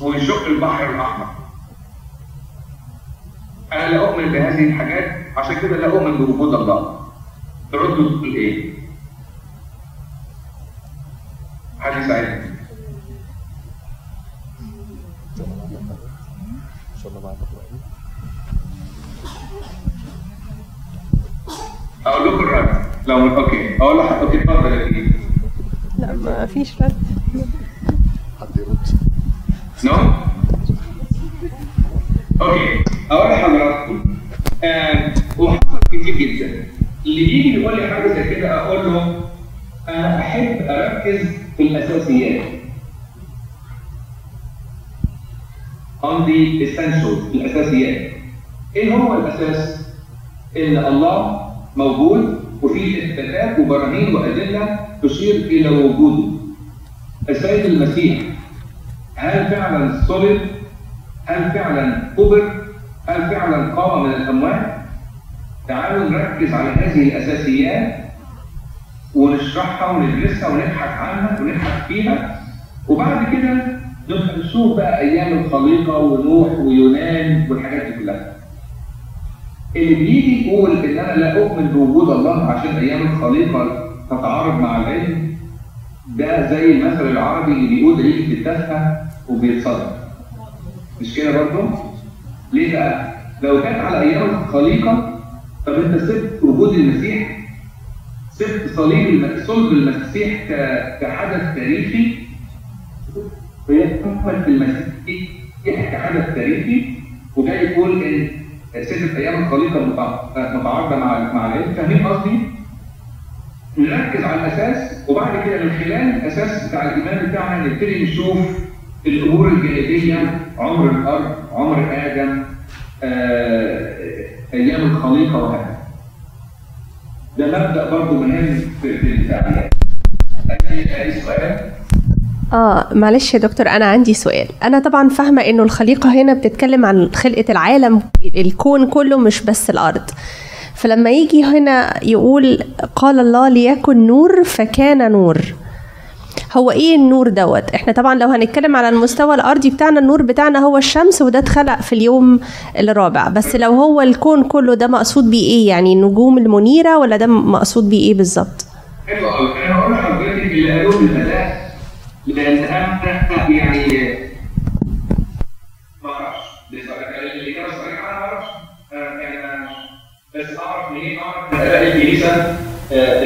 ويشق البحر الأحمر. أنا لا أؤمن بهذه الحاجات عشان كده لا أؤمن بوجود الله تردوا تقول إيه؟ حد يساعدني أقول لكم الرد. لو okay. أقول لك okay اتفضل يا لا ما فيش رد. No okay. أقول لحضراتكم آه، وحصل كتير جدا. اللي يجي يقول لي حاجة زي كده أقول له أنا أحب أركز في الأساسيات. On the essentials الأساسيات. إيه هو الأساس؟ إن الله موجود وفي اثباتات وبراهين وأدلة تشير إلى وجوده السيد المسيح هل فعلا صلب؟ هل فعلا كبر؟ هل فعلا قام من الأموات؟ تعالوا نركز على هذه الأساسيات ونشرحها وندرسها ونبحث عنها ونبحث فيها وبعد كده نبقى نشوف بقى أيام الخليقة ونوح ويونان والحاجات دي كلها. اللي بيجي يقول إن أنا لا أؤمن بوجود الله عشان أيام الخليقة تتعارض مع العلم ده زي المثل العربي اللي بيقول ريح بتتفه وبيتصدق. مش كده برضه؟ ليه بقى؟ لو كانت على أيام الخليقة طب أنت سبت وجود المسيح سبت صليب صلب المسيح كحدث تاريخي ويكمل في المسيح كحدث تاريخي وجاي يقول إن ست أيام الخليقه متع- متعارضه مع مع العلم. فاهمين قصدي؟ نركز على الأساس وبعد كده من خلال الأساس بتاع الإيمان بتاعنا نبتدي نشوف الأمور الجانبيه عمر الأرض عمر آدم آه، أيام الخليقة وهكذا. ده مبدأ برضه مهم في التعليم. أي سؤال؟ آه معلش يا دكتور أنا عندي سؤال. أنا طبعا فاهمة إنه الخليقة هنا بتتكلم عن خلقة العالم الكون كله مش بس الأرض. فلما يجي هنا يقول قال الله ليكن نور فكان نور. هو إيه النور دوت؟ إحنا طبعا لو هنتكلم على المستوى الأرضي بتاعنا النور بتاعنا هو الشمس وده اتخلق في اليوم الرابع. بس لو هو الكون كله ده مقصود بيه إيه؟ يعني النجوم المنيرة ولا ده مقصود بيه إيه بالظبط؟ حلو قوي أنا هقول لحضرتك اللي قالوه لأن أنا يعني ما أعرفش بصراحه الاجابه الصريحه أنا ما أعرفش أنا- بس أعرف منين أعرف الكنيسة آه،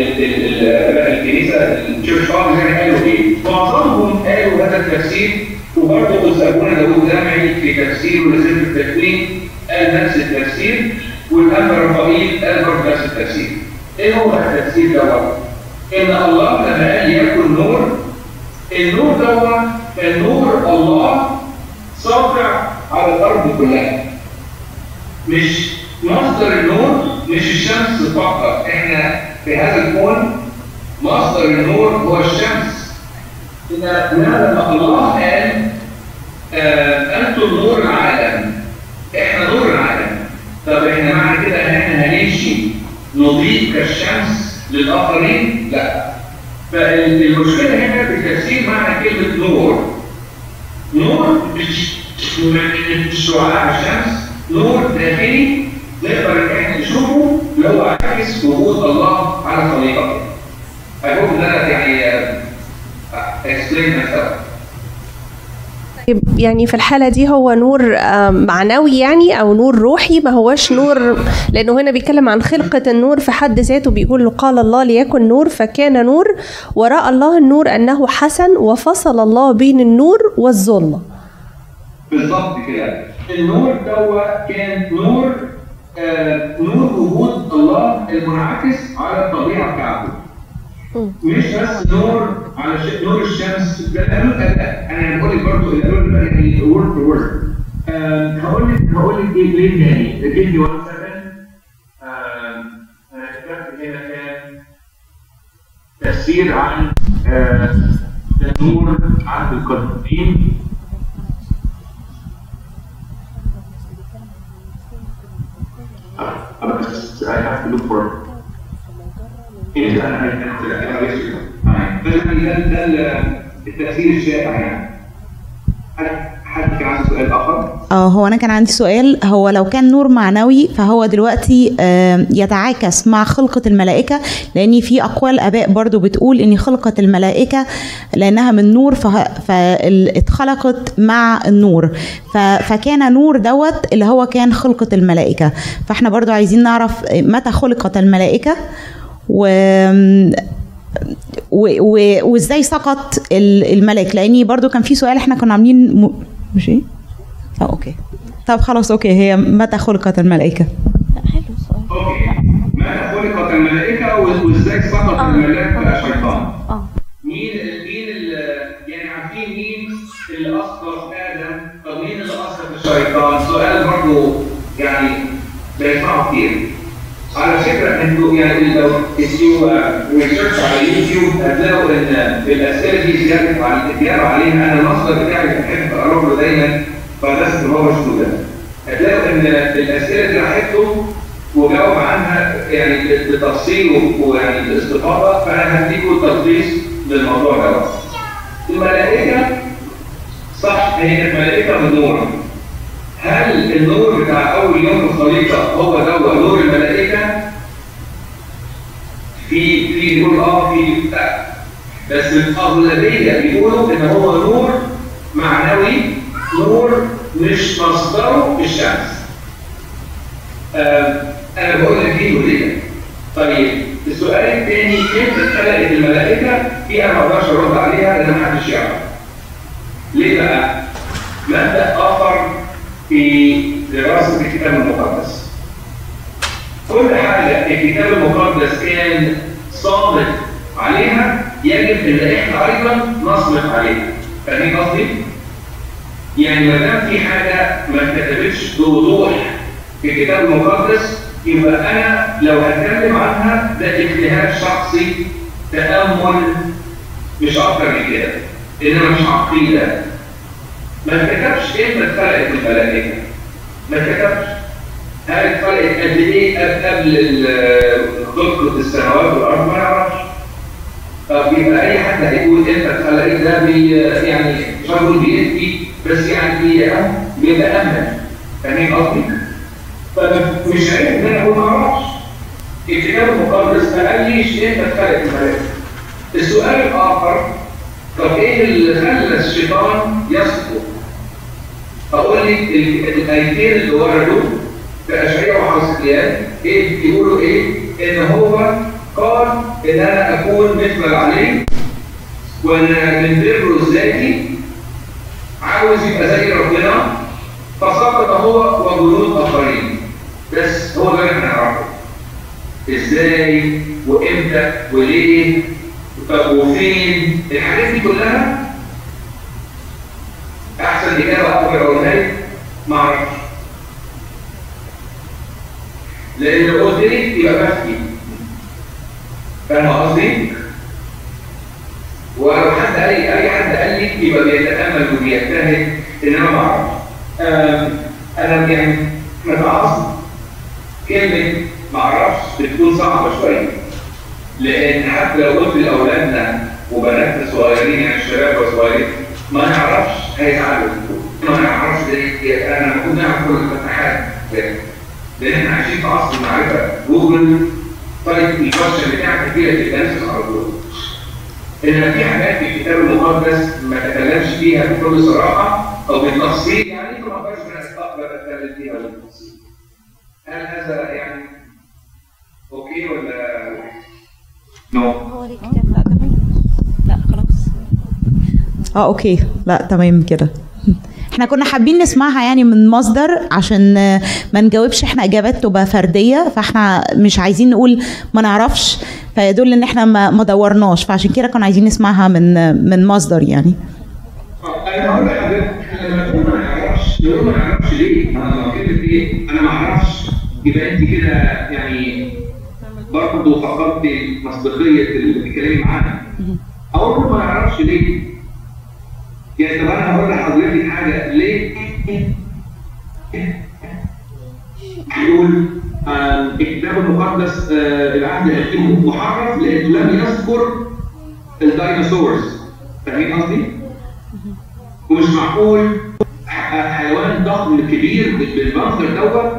الكنيسة التشيرش فاذرز يعني قالوا إيه؟ معظمهم قالوا هذا التفسير وبرضه أستاذنا داوود جامعي في تفسيره لسفر التكوين قال نفس التفسير والانبا رفائيل قال برضه نفس التفسير. إيه هو التفسير دوت؟ إن الله لما قال يكن نور النور دوت كان نور الله ساطع على الأرض كلها. مش مصدر النور مش الشمس فقط. إحنا في هذا الكون مصدر النور هو الشمس. إن لما الله قال آه، أنتم نور العالم. إحنا نور العالم. طب إحنا معنى كده إن إحنا هنمشي نضيء كالشمس للآخرين؟ لا. فالمشكلة هنا في تفسير معنى كلمة نور نور مش شعاع الشمس نور داخلي نقدر إن إحنا نشوفه اللي هو عكس وجود الله على خليقته. I hope that يعني uh, explain myself. يعني في الحالة دي هو نور معنوي يعني أو نور روحي ما هوش نور لأنه هنا بيتكلم عن خلقة النور في حد ذاته بيقول له قال الله ليكن نور فكان نور ورأى الله النور أنه حسن وفصل الله بين النور والظلمة بالظبط كده. النور دوت كان نور آه نور وجود الله المنعكس على الطبيعة بتاعته. مش بس نور على. نور الشمس. ده قالوا أنا بقول لك برضه اللي قالوا يعني وورد وورد هقول لك هقول لك إيه ليه تاني give me one second آم، أنا كتبت هنا كان تفسير عن النور عند القديم. I have to look for إيه ده أنا أنا أنا ده ده ده آه هو أنا كان عندي سؤال. هو لو كان نور معنوي فهو دلوقتي يتعاكس مع خلقة الملائكة لأن في أقوال آباء برضو بتقول إن خلقة الملائكة لأنها من نور فاتخلقت مع النور. فكان نور دوت اللي هو كان خلقة الملائكة. فإحنا برضو عايزين نعرف متى خلقت الملائكة؟ و و- و- وازاي سقط ال- الملك؟ لأني برضو كان في سؤال إحنا كنا عاملين م... مش إيه؟ آه okay. طب خلاص okay. هي متى خلقت الملائكة؟ okay. متى خلقت الملائكة وازاي سقط الملاك بقى شيطان؟ مين مين ال- يعني عارفين مين اللي اسقط آدم؟ طب مين اللي اسقط الشيطان؟ سؤال برضه يعني بيسمعوا كتير. على فكرة أنتوا يعني لو تسيو ريسيرش على يوتيوب هتلاقوا ان الاسئله دي زيادة على الاجابه عليها أنا المصدر بتاعي بحب اقرب له دايما فده هو ستودنت. هتلاقوا ان الاسئله دي راحتهم وجاوب عنها يعني بتفصيل ويعني باستفاضة فأنا هديكم تلخيص للموضوع ده. الملائكة صح هي كانت ملائكة من نور. هل النور بتاع أول يوم الخليقه هو ده نور الملائكة؟ في في يقول آه في لا بس الأغلبية بيقولوا إن هو نور معنوي نور مش مصدره الشمس. آه أنا بقول لك دي وليه؟ طيب السؤال الثاني كيف اتخلقت الملائكة؟ دي أنا ما أقدرش أرد عليها لأن ما حدش يعرف. ليه بقى؟ مبدأ آخر في دراسة الكتاب المقدس. كل حاجة الكتاب المقدس كان صامت عليها يجب ان إحنا أيضا نصمت عليها. فاهمين قصدي؟ يعني ما دام في حاجة ما اتكتبتش بوضوح في الكتاب المقدس يبقى أنا لو هتكلم عنها ده اجتهاد شخصي تأمل مش أكتر من كده إنما مش عقيدة ما اتكتبش إمتى اتخلقت الملائكة؟ ما اتكتبش هل اتخلقت قد إيه قبل خلقه السماوات والأرض؟ ما نعرفش طب يبقى أي حد هيقول إمتى اتخلقت ده يعني هقول بيفتي بس يعني بي- بيتامل فاهمين قصدي؟ فمش عيب إن أنا أقول ما أعرفش. الكتاب المقدس ما قاليش إمتى اتخلقت الملائكة. السؤال الآخر طب إيه اللي خلى الشيطان يسقط؟ أقول لك ال- الايتين اللي وردوا في اشعياء وحزقيال إيه بيقولوا إيه؟ إن هو قال إن أنا أكون مثل عليه وإن من بره الذاتي عاوز يبقى زي ربنا فسقط هو وجنود آخرين. بس هو ده إحنا نعرفه. إزاي؟ وإمتى؟ وليه؟ طب وفين؟ الحاجات دي كلها أحسن اجابه أقدر اقولها لك ما أعرفش. لأن لو قلت لك يبقى بفتي فاهم قصدي؟ ولو حد قال لي اي حد قال لي يبقى بيتأمل وبيجتهد. انما ما أعرفش. آم، أنا يعني متعصب. كلمة ما أعرفش بتكون صعبة شوية. لأن حتى لو قلت لأولادنا وبناتنا صغيرين يعني الشباب الصغيرين ما نعرفش هيزعلوا ما نعرفش ده أنا المفروض نعرف كل الفتحات. لأن إحنا عايشين في عصر المعرفة. جوجل طيب الفرشه بتاعتك فيها تتنفس على طول إن في حاجات في الكتاب المقدس ما تكلمش فيها بكل صراحة أو بالتفصيل. يعني ما أقدرش أنا أقدر اتكلم فيها. بالتفصيل هل هذا يعني أوكي ولا نو لا خلاص آه أوكي لا تمام كده إحنا كنا حابين نسمعها يعني من مصدر عشان آه، ما نجاوبش إحنا إجابات تبقى فردية فإحنا مش عايزين نقول ما نعرفش فيدل إن إحنا ما دورناش فعشان كده كنا عايزين نسمعها من آه، من مصدر يعني تقول ما نعرفش ما نعرفش ليه؟ أنا إيه؟ أنا ما أعرفش يبقى كده يعني برضه فقدت مصداقيه بتتكلمي معانا. أقول ما نعرفش ليه؟ يعني طب أنا هقول لحضرتك حاجة ليه؟ يقول آه، الكتاب المقدس آه، العهد القديم محرف لأنه لم يذكر الديناصورز فاهمين قصدي؟ ومش معقول حيوان ضخم كبير بالمنظر دوت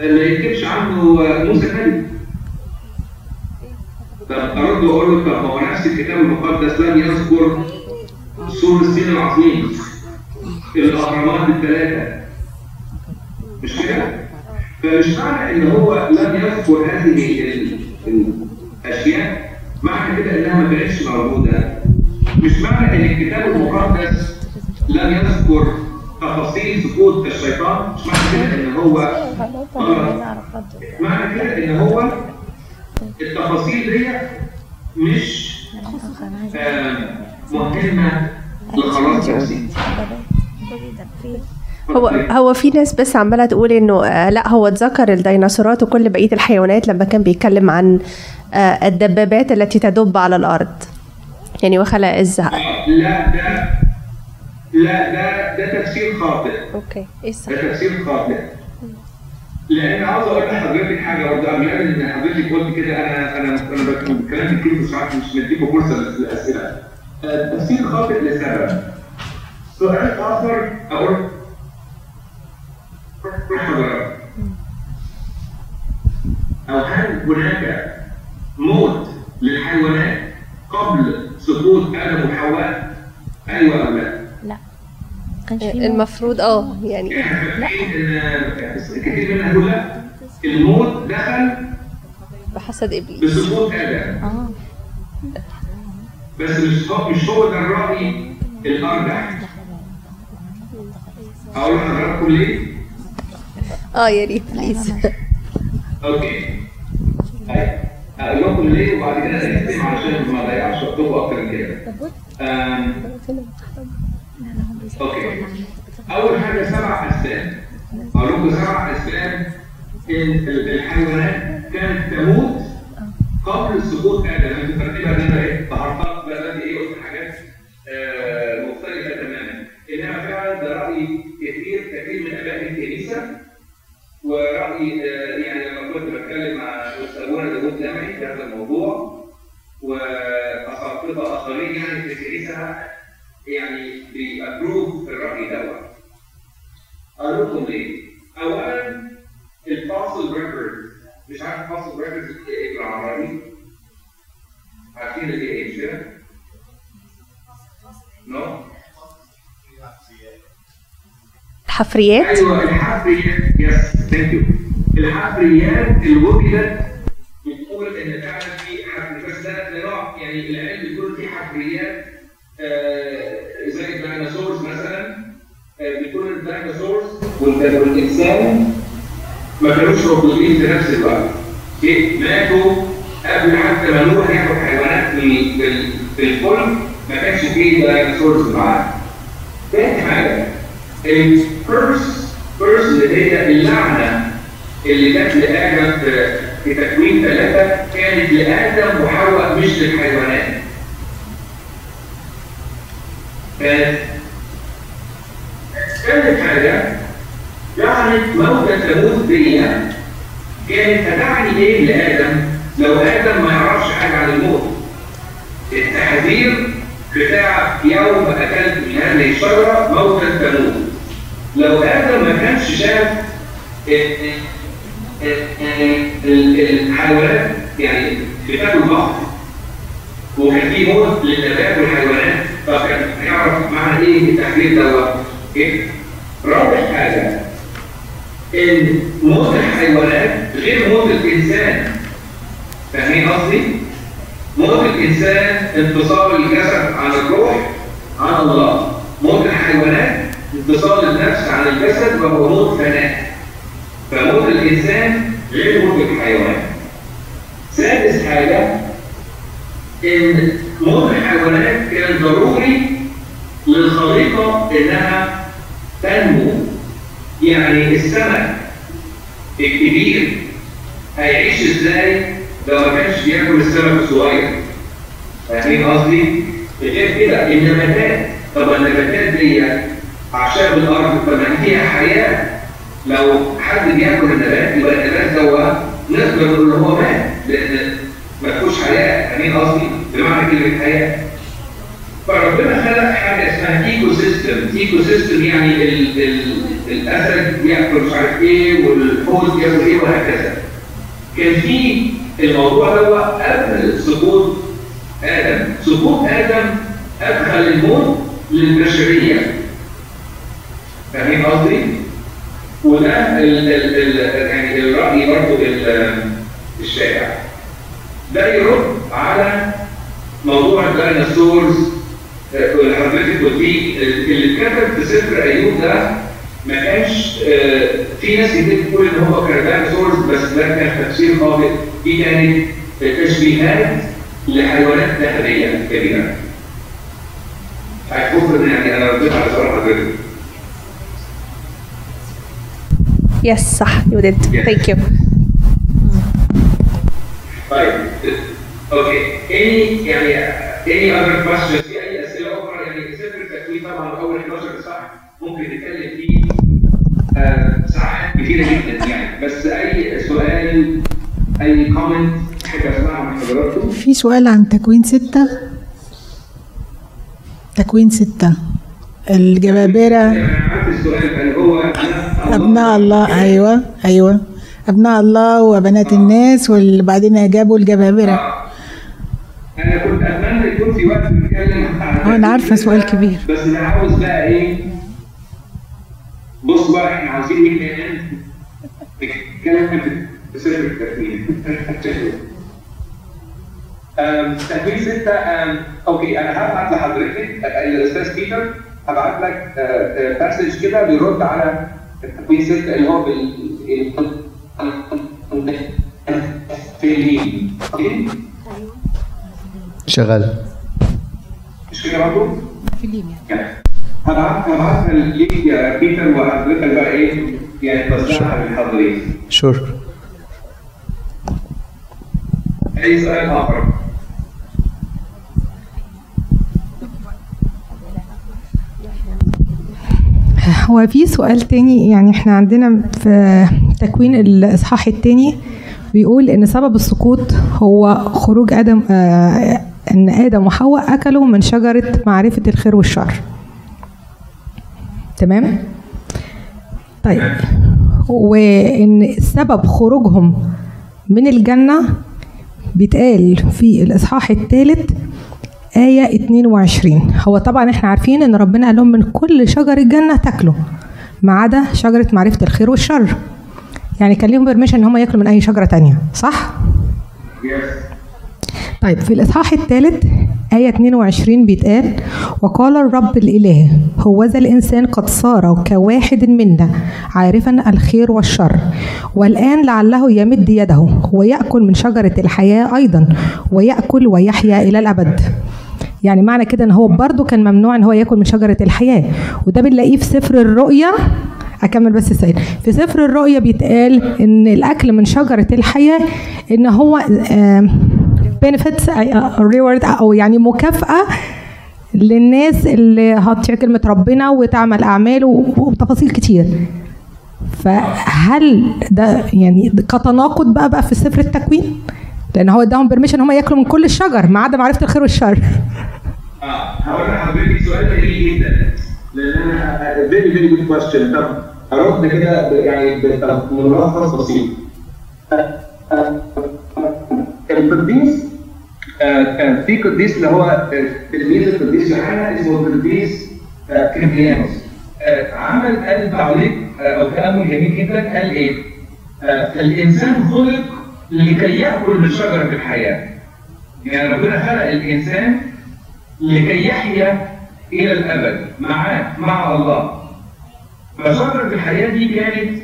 ما يكتبش عنه موسى نبي طب أرد وأقول له طب هو نفس الكتاب المقدس لم يذكر سور الصين العظيم الاهرامات الثلاثة. مش كده؟ فمش معنى إن هو لم يذكر هذه ال- الأشياء معنى كده إنها ما كانتش موجودة. مش معنى إن الكتاب المقدس لم يذكر تفاصيل سقوط الشيطان مش معنى كده إن هو معنى كده إن هو التفاصيل دي مش آه، مهمة هو هو في ناس بس عمالة تقول إنه آه، لا هو اتذكر الديناصورات وكل بقية الحيوانات لما كان بيتكلم عن آه، الدبابات التي تدب على الأرض. يعني وخلق الزهق لا ده لا ده ده تفسير خاطئ. أوكي إيه الصح ده تفسير خاطئ. لأن عاوز أقول لحضرتك حاجة برضه قبل إن حضرتك قلت كده أنا أنا أنا بتكلم كتير ساعات مش مديكم فرصة للأسئلة. تفسير خاطئ لسبب. سؤال آخر أقول. لحضرتك أو هل هناك موت للحيوانات قبل سقوط آدم وحواء؟ أيوه أو لا؟ المفروض آه يعني. إحنا فاكرين ان كتير منها يقول لا الموت دخل بحسد إبليس. بسقوط آدم بس مش هو مش هو ده الرأي الأرجح. أقول لحضراتكم ليه؟ آه يا ريت please okay. طيب أقول لكم ليه وبعد كده نختم علشان ما اضيعش وقتكم أكتر من كده. أوكي. أول حاجة سبع أسباب. أقول لكم سبع أسباب إن الحيوانات كانت تموت قبل سقوط آدم. أنتوا ترتيبها هنا إيه؟ تهرطات بلدي إيه قلت حاجات آه، مختلفه تماما انما فعلا ده راي كثير كثير من اباء الكنيسه ورأيي آه، يعني لما كنت بتكلم مع أستاذ أبونا داوود جامعي في هذا الموضوع وأساقطة آخرين يعني في الكنيسة يعني بي approve الرأي دوت. أقول لكم ليه؟ أولا ال fossil record مش عارف fossil record إيه بالعربي؟ عارفين اللي إيه مش كده؟ no؟ الحفريات. أيوه الحفريات yes thank you الحفريات اللي وجدت بتقول إن فعلا في حفر بس ده نوع يعني العلم بيقول في حفريات آه، زي ال dinosaurs مثلا آه، بيكون ال dinosaurs وال- والإنسان ما كانوش موجودين في نفس الوقت؟ ماتوا قبل حتى ما نوح ياخد حيوانات في الفلك ما كانش فيه dinosaurs معاه. تاني حاجة؟ ال first curse اللي هي اللعنه اللي جت لادم في تكوين ثلاثة كانت لادم وحواء مش للحيوانات. كانت ثالث حاجة لعنه موتى تموت دي كانت هتعني إيه لادم لو آدم ما يعرفش حاجة عن الموت؟ التحذير بتاع يوم اكلت من هذه الشجره موتا تموت. لو آدم ما كانش شاف ال- ال- ال- الحيوانات يعني بتاكل بعض وكان في موت للنبات والحيوانات فكان يعرف معنى إيه التحليل دوت إيه؟ رابع حاجة إن موت الحيوانات غير موت الإنسان فاهمين قصدي؟ موت الإنسان انفصال الجسد عن الروح عن الله موت الحيوانات انفصال النفس عن الجسد وهو موت فناء فموت الإنسان غير موت الحيوان. سادس حاجة إن موت الحيوانات كان ضروري للخليقة إنها تنمو. يعني السمك الكبير هيعيش إزاي؟ لو ما كانش بياكل السمك الصغير. فاهمين قصدي؟ غير كده النباتات. طب النباتات دي اعشاب الأرض طب ما فيها حياه لو حد بيأكل النبات يبقى النبات دوت نقدر نقول هو مات لأن ما فيهوش حياه فاهمين قصدي؟ بمعنى كلمة حياه فربنا خلق حاجة اسمها ecosystem، ecosystem يعني ال ال الأسد بياكل مش عارف إيه والحوت بياكل إيه وهكذا. كان في الموضوع ده قبل سقوط آدم، سقوط آدم أدخل الموت للبشرية. فاهمين قصدي؟ وده ال ال ال يعني الرأي برضه الشائع. ده يرد على موضوع الديناصورز اللي حضرتك قلتيه اللي اتكتب في سفر أيوب ده ما كانش في ناس كتير بتقول إن هو كان ديناصورز بس ده كان تفسير خاطئ دي كانت تشبيهات لحيوانات ثدييه كبيرة. هيكون يعني أنا رديت على سؤال حضرتك. yes صح you did thank you طيب okay any يعني any other questions? في اي اسئله أخرى يعني سفر التكوين طبعا اول 11 صح ممكن نتكلم فيه ساعات كثيره جدا يعني بس اي سؤال اي كومنت احب اسمعها من حضراتكم في سؤال عن تكوين ستة تكوين ستة الجبابرة أبناء الله أيوة أيوة. أبناء الله وبنات الناس وبعدين جابوا الجبابرة. أنا كنت أتمنى يكون في وقت نتكلم أنا عارفة سؤال كبير. بس أنا عاوز بقى إيه بص بقى إحنا عاوزين إيه نتكلم في سر التكوين تكوين ستة أوكي أنا هبعت لحضرتك الأستاذ بيتر هبعت لك باسج كده بيرد على اللي هو بال شغال. مش كده برضه؟ في اليمين هبعت هبعتها ليك يا بيتر وحضرتك بقى إيه؟ يعني توزعها للحاضرين شور أي سؤال آخر؟ هو في سؤال تاني يعني إحنا عندنا في تكوين الإصحاح التاني بيقول إن سبب السقوط هو خروج آدم آه إن آدم وحواء أكلوا من شجرة معرفة الخير والشر. تمام؟ طيب. وإن سبب خروجهم من الجنة بيتقال في الإصحاح الثالث آية 22 هو طبعا إحنا عارفين إن ربنا قال لهم من كل شجر الجنة تاكلوا ما عدا شجرة معرفة الخير والشر. يعني كان ليهم بيرميشن إن هم ياكلوا من أي شجرة تانية صح؟ طيب في الإصحاح الثالث آية 22 بيتقال وقال الرب الإله هوذا الإنسان قد صار كواحد منا عارفا الخير والشر والآن لعله يمد يده ويأكل من شجرة الحياة أيضا ويأكل ويحيا إلى الأبد. يعني معنى كده إن هو برضه كان ممنوع إن هو يأكل من شجرة الحياة. وده بنلاقيه في سفر الرؤيا. أكمل بس السؤال في سفر الرؤيا بيتقال إن الأكل من شجرة الحياة إن هو benefits reward أو يعني مكافاه للناس اللي هتطيع كلمه ربنا وتعمل اعمال وتفاصيل كتير فهل ده يعني كتناقض بقى بقى في سفر التكوين لأن هو اداهم permission هم ياكلوا من كل الشجر ما عدا معرفه الخير والشر آه هقول لحضرتك سؤال جميل جدا لأن أنا very very good question طب هرد كده يعني بملخص بسيط القديس كان في قديس اللي هو تلميذ القديس يوحنا اسمه القديس كريميانوس عمل قال تعليق أو تامل جميل جدا قال إيه؟ الإنسان خلق لكي يأكل من شجرة الحياة. يعني ربنا خلق الإنسان لكي يحيا إلى الأبد معاه مع الله. فشجرة الحياة دي كانت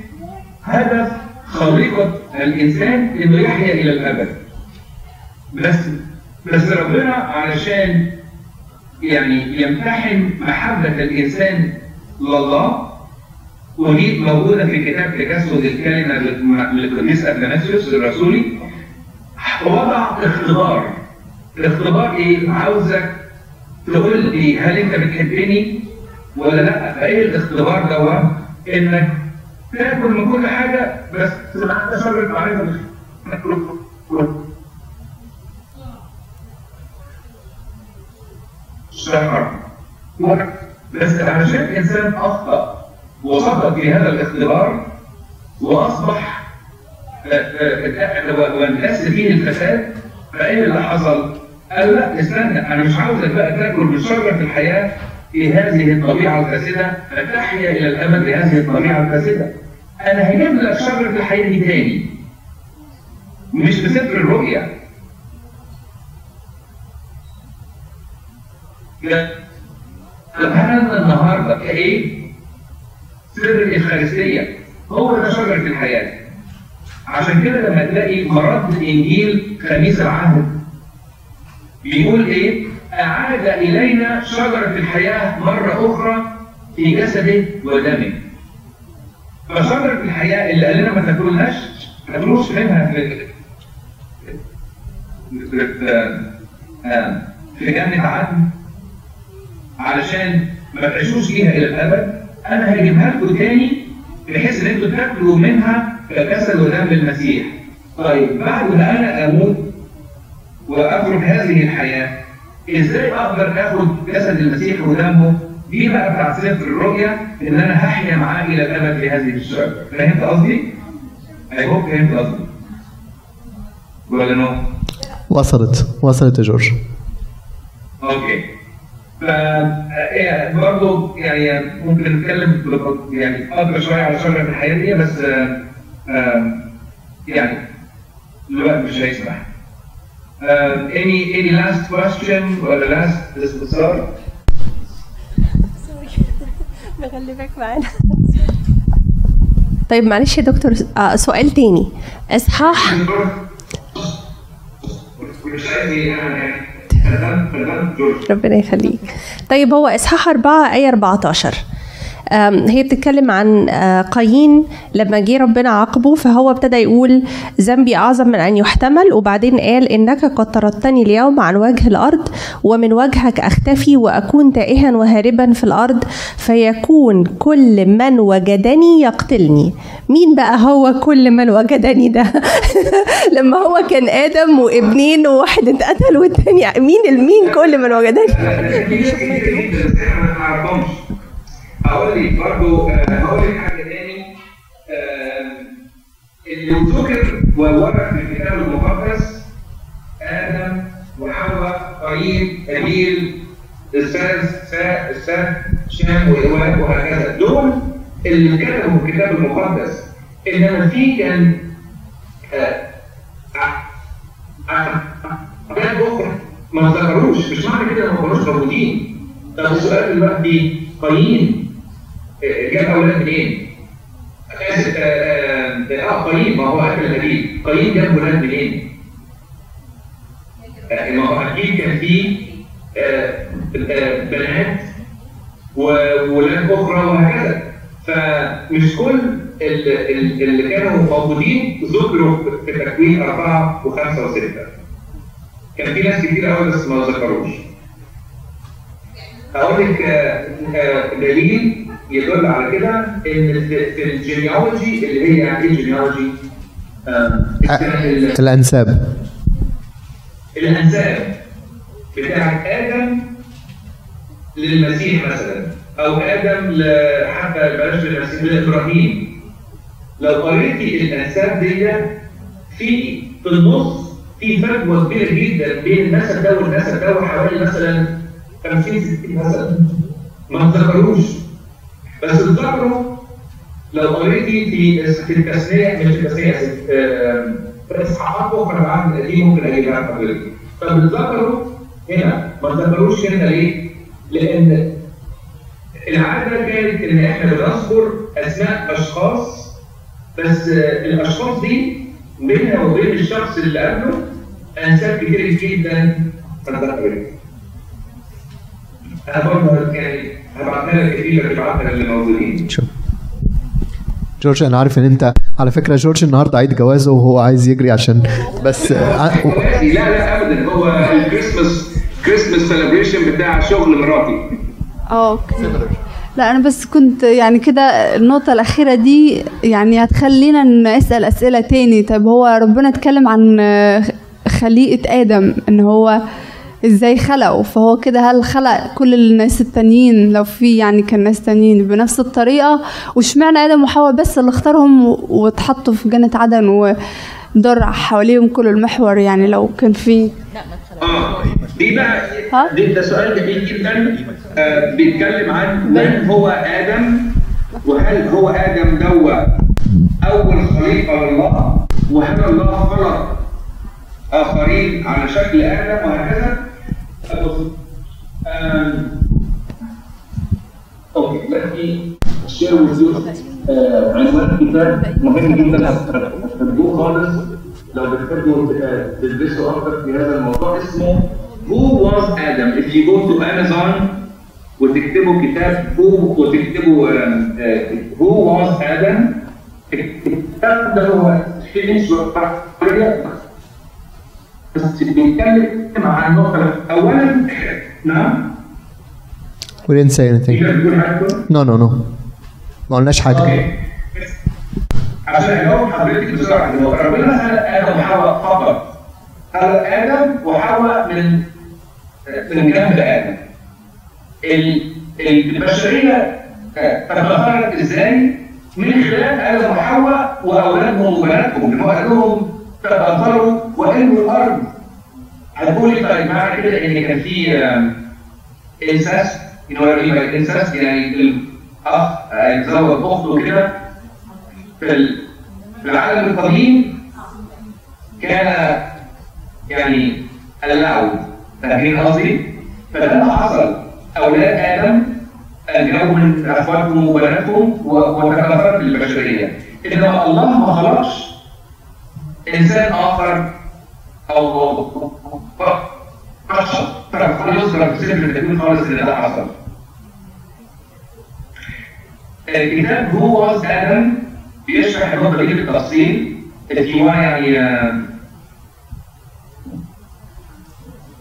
هدف خليقة الإنسان إنه يحيا إلى الأبد. بس بس ربنا علشان يعني يمتحن محبة الإنسان لله ودي موجودة في كتاب تجسد الكلمة للقديس اثناسيوس الرسولي وضع اختبار الاختبار إيه؟ عاوزك تقول لي هل أنت بتحبني ولا لأ؟ فايه الاختبار دوت؟ إنك تأكل من كل حاجة بس تبقى انت معرفة شهر بس عشان أخطأ وسقط في هذا الاختبار وأصبح آه، آه، آه، وانكسر فيه الفساد فايه اللي حصل؟ قال لا استنى أنا مش عاوزك بقى تاكل من شجرة الحياة في هذه الطبيعة الفاسده فتحيا إلى الابد بهذه الطبيعة الفاسده. أنا هجيب لك شجره الحياة دي تاني. مش بسفر الرؤيا. هل النهارده كايه؟ سر الإفخارستية هو ده شجرة الحياة. عشان كده لما تلاقي مرد الإنجيل خميس العهد بيقول إيه؟ أعاد إلينا شجرة الحياة مرة أخرى في جسده ودمه فشجرة الحياة اللي قال لنا ما تاكلوهاش ما تاكلوش منها في في, في جنة عدن. علشان ما تعيشوش فيها إلى الأبد أنا هجيبها لكم تاني بحيث إن أنتوا تاكلوا منها كجسد ودم المسيح. طيب بعد ما أنا أموت واترك هذه الحياة إزاي أقدر اخد جسد المسيح ودمه دي بقى بتاعت سفر الرؤيا إن أنا هحيا معاه إلى الأبد في هذه الشجره. فهمت قصدي؟ I hope فهمت قصدي. ولا no؟ وصلت وصلت يا جورج okay. ف يعني برضه يعني ممكن نتكلم يعني أكتر شوية على شجره الحياة دي بس آه يعني الوقت مش هيسمح. Uh, any any last question ولا last استفسار؟ بغلبك معانا طيب معلش يا دكتور آه سؤال تاني اصحاح ربنا يخليك. طيب هو إصحاح 4 آية 14 هي بتتكلم عن قايين لما جه ربنا عاقبه فهو ابتدى يقول ذنبي أعظم من أن يحتمل وبعدين قال إنك قد طردتني اليوم عن وجه الأرض ومن وجهك أختفي وأكون تائها وهاربا في الأرض فيكون كل من وجدني يقتلني. مين بقى هو كل من وجدني ده؟ لما هو كان آدم وابنين وواحد اتقتل والتاني مين المين كل من وجدني؟ هقول لك برضه هقول لك حاجة تاني. اللي ذكر وورد في الكتاب المقدس آدم وحواء قايين ابيل الساس الساس شام وايواب وهكذا. دول اللي كتبوا الكتاب المقدس إنما في كان حاجات أخرى. ما ذكروش مش معنى كده ما كانوش موجودين. طب السؤال دلوقتي قايين جاب أولاد منين؟ اسف آه قايين ما هو اكل الهديد قايين جاب ولاد منين؟ ما هو أكيد كان في بنات وولاد أخرى وهكذا فمش كل اللي كانوا موجودين ذكروا في تكوين أربعة وخمسة وستة كان في ناس كتير قوي بس ما ذكروش هقول لك دليل يدل على كده إن في ال genealogy اللي هي إيه ال genealogy؟ الأنساب. الأنساب بتاعت آدم للمسيح مثلا أو آدم حتى بلاش للمسيح لإبراهيم. لو قريتي الأنساب دي في في النص في فجوه كبيرة جدا بين النسب ده والنسب ده حوالي مثلا 50 60 مثلا. ما تذكروش بس تذكروا لو قريتي في التسميه مش التسميه في اصحاحات أخرى بعد دي ممكن اجيبها لحضرتك فبتذكروا هنا ما تذكروش هنا ليه؟ لأن العاده كانت إن إحنا بنذكر اسماء أشخاص بس الأشخاص دي بينها وبين الشخص اللي قبله أنساب كتير جدا تذكرت أنا برضه يعني هبعتها لك شوف جورج أنا عارف إن أنت على فكرة جورج النهارده عيد جوازه وهو عايز يجري عشان بس لا لا ابدا. هو ال Christmas Christmas celebration بتاع شغل مراتي. آه okay. لا أنا بس كنت يعني كده النقطة الأخيرة دي يعني هتخلينا نسأل أسئلة تاني. طب هو ربنا اتكلم عن خليقة آدم إن هو إزاي خلقه فهو كده هل خلق كل الناس التانيين؟ لو في يعني كان ناس تانيين بنفس الطريقة واشمعنى آدم وحواء بس اللي اختارهم واتحطوا في جنة عدن ودار حواليهم كل المحور يعني لو كان في؟ آه دي بقى دي ده سؤال جميل جدا. آه بيتكلم عن من هو آدم وهل هو آدم دوا أول خليقة لله؟ وهل الله خلق آخرين على شكل آدم وهكذا؟ آه، عنوان كتاب مهم جدا خالص لو بتحبوا آه، أكتر في هذا الموضوع اسمه Who was Adam if you go to Amazon وتكتبوا كتاب Who وتكتبوا آه، Who was Adam الكتاب ده هو فينيش بس بيتكلم عن نقطة أولا نعم We didn't say anything. No, no, no. ما قلناش حاجة. عشان اجاوب حضرتك بسرعة هو ربنا خلق آدم وحواء فقط خلق آدم وحواء من من جنب آدم ال- البشرية تتخرج إزاي؟ من خلال آدم وحواء وأولادهم وبناتهم اللي هو قال لهم تتأثروا وانوا الأرض. هتقول لي طيب معنى كده ان كان في what I mean by incest يعني الاخ يتزوج اخته كده في ال- في العالم القديم كان يعني اللعب فاهمين قصدي؟ اللي حصل أولاد آدم انجبوا من اخواتهم وبناتهم وتكاثرت البشريه إنما الله ما خلقش إنسان آخر أو بشر يذكر في خالص أن ده حصل الكتاب هو آدم بيشرح النقطه دي بالتفصيل if you يعني آه،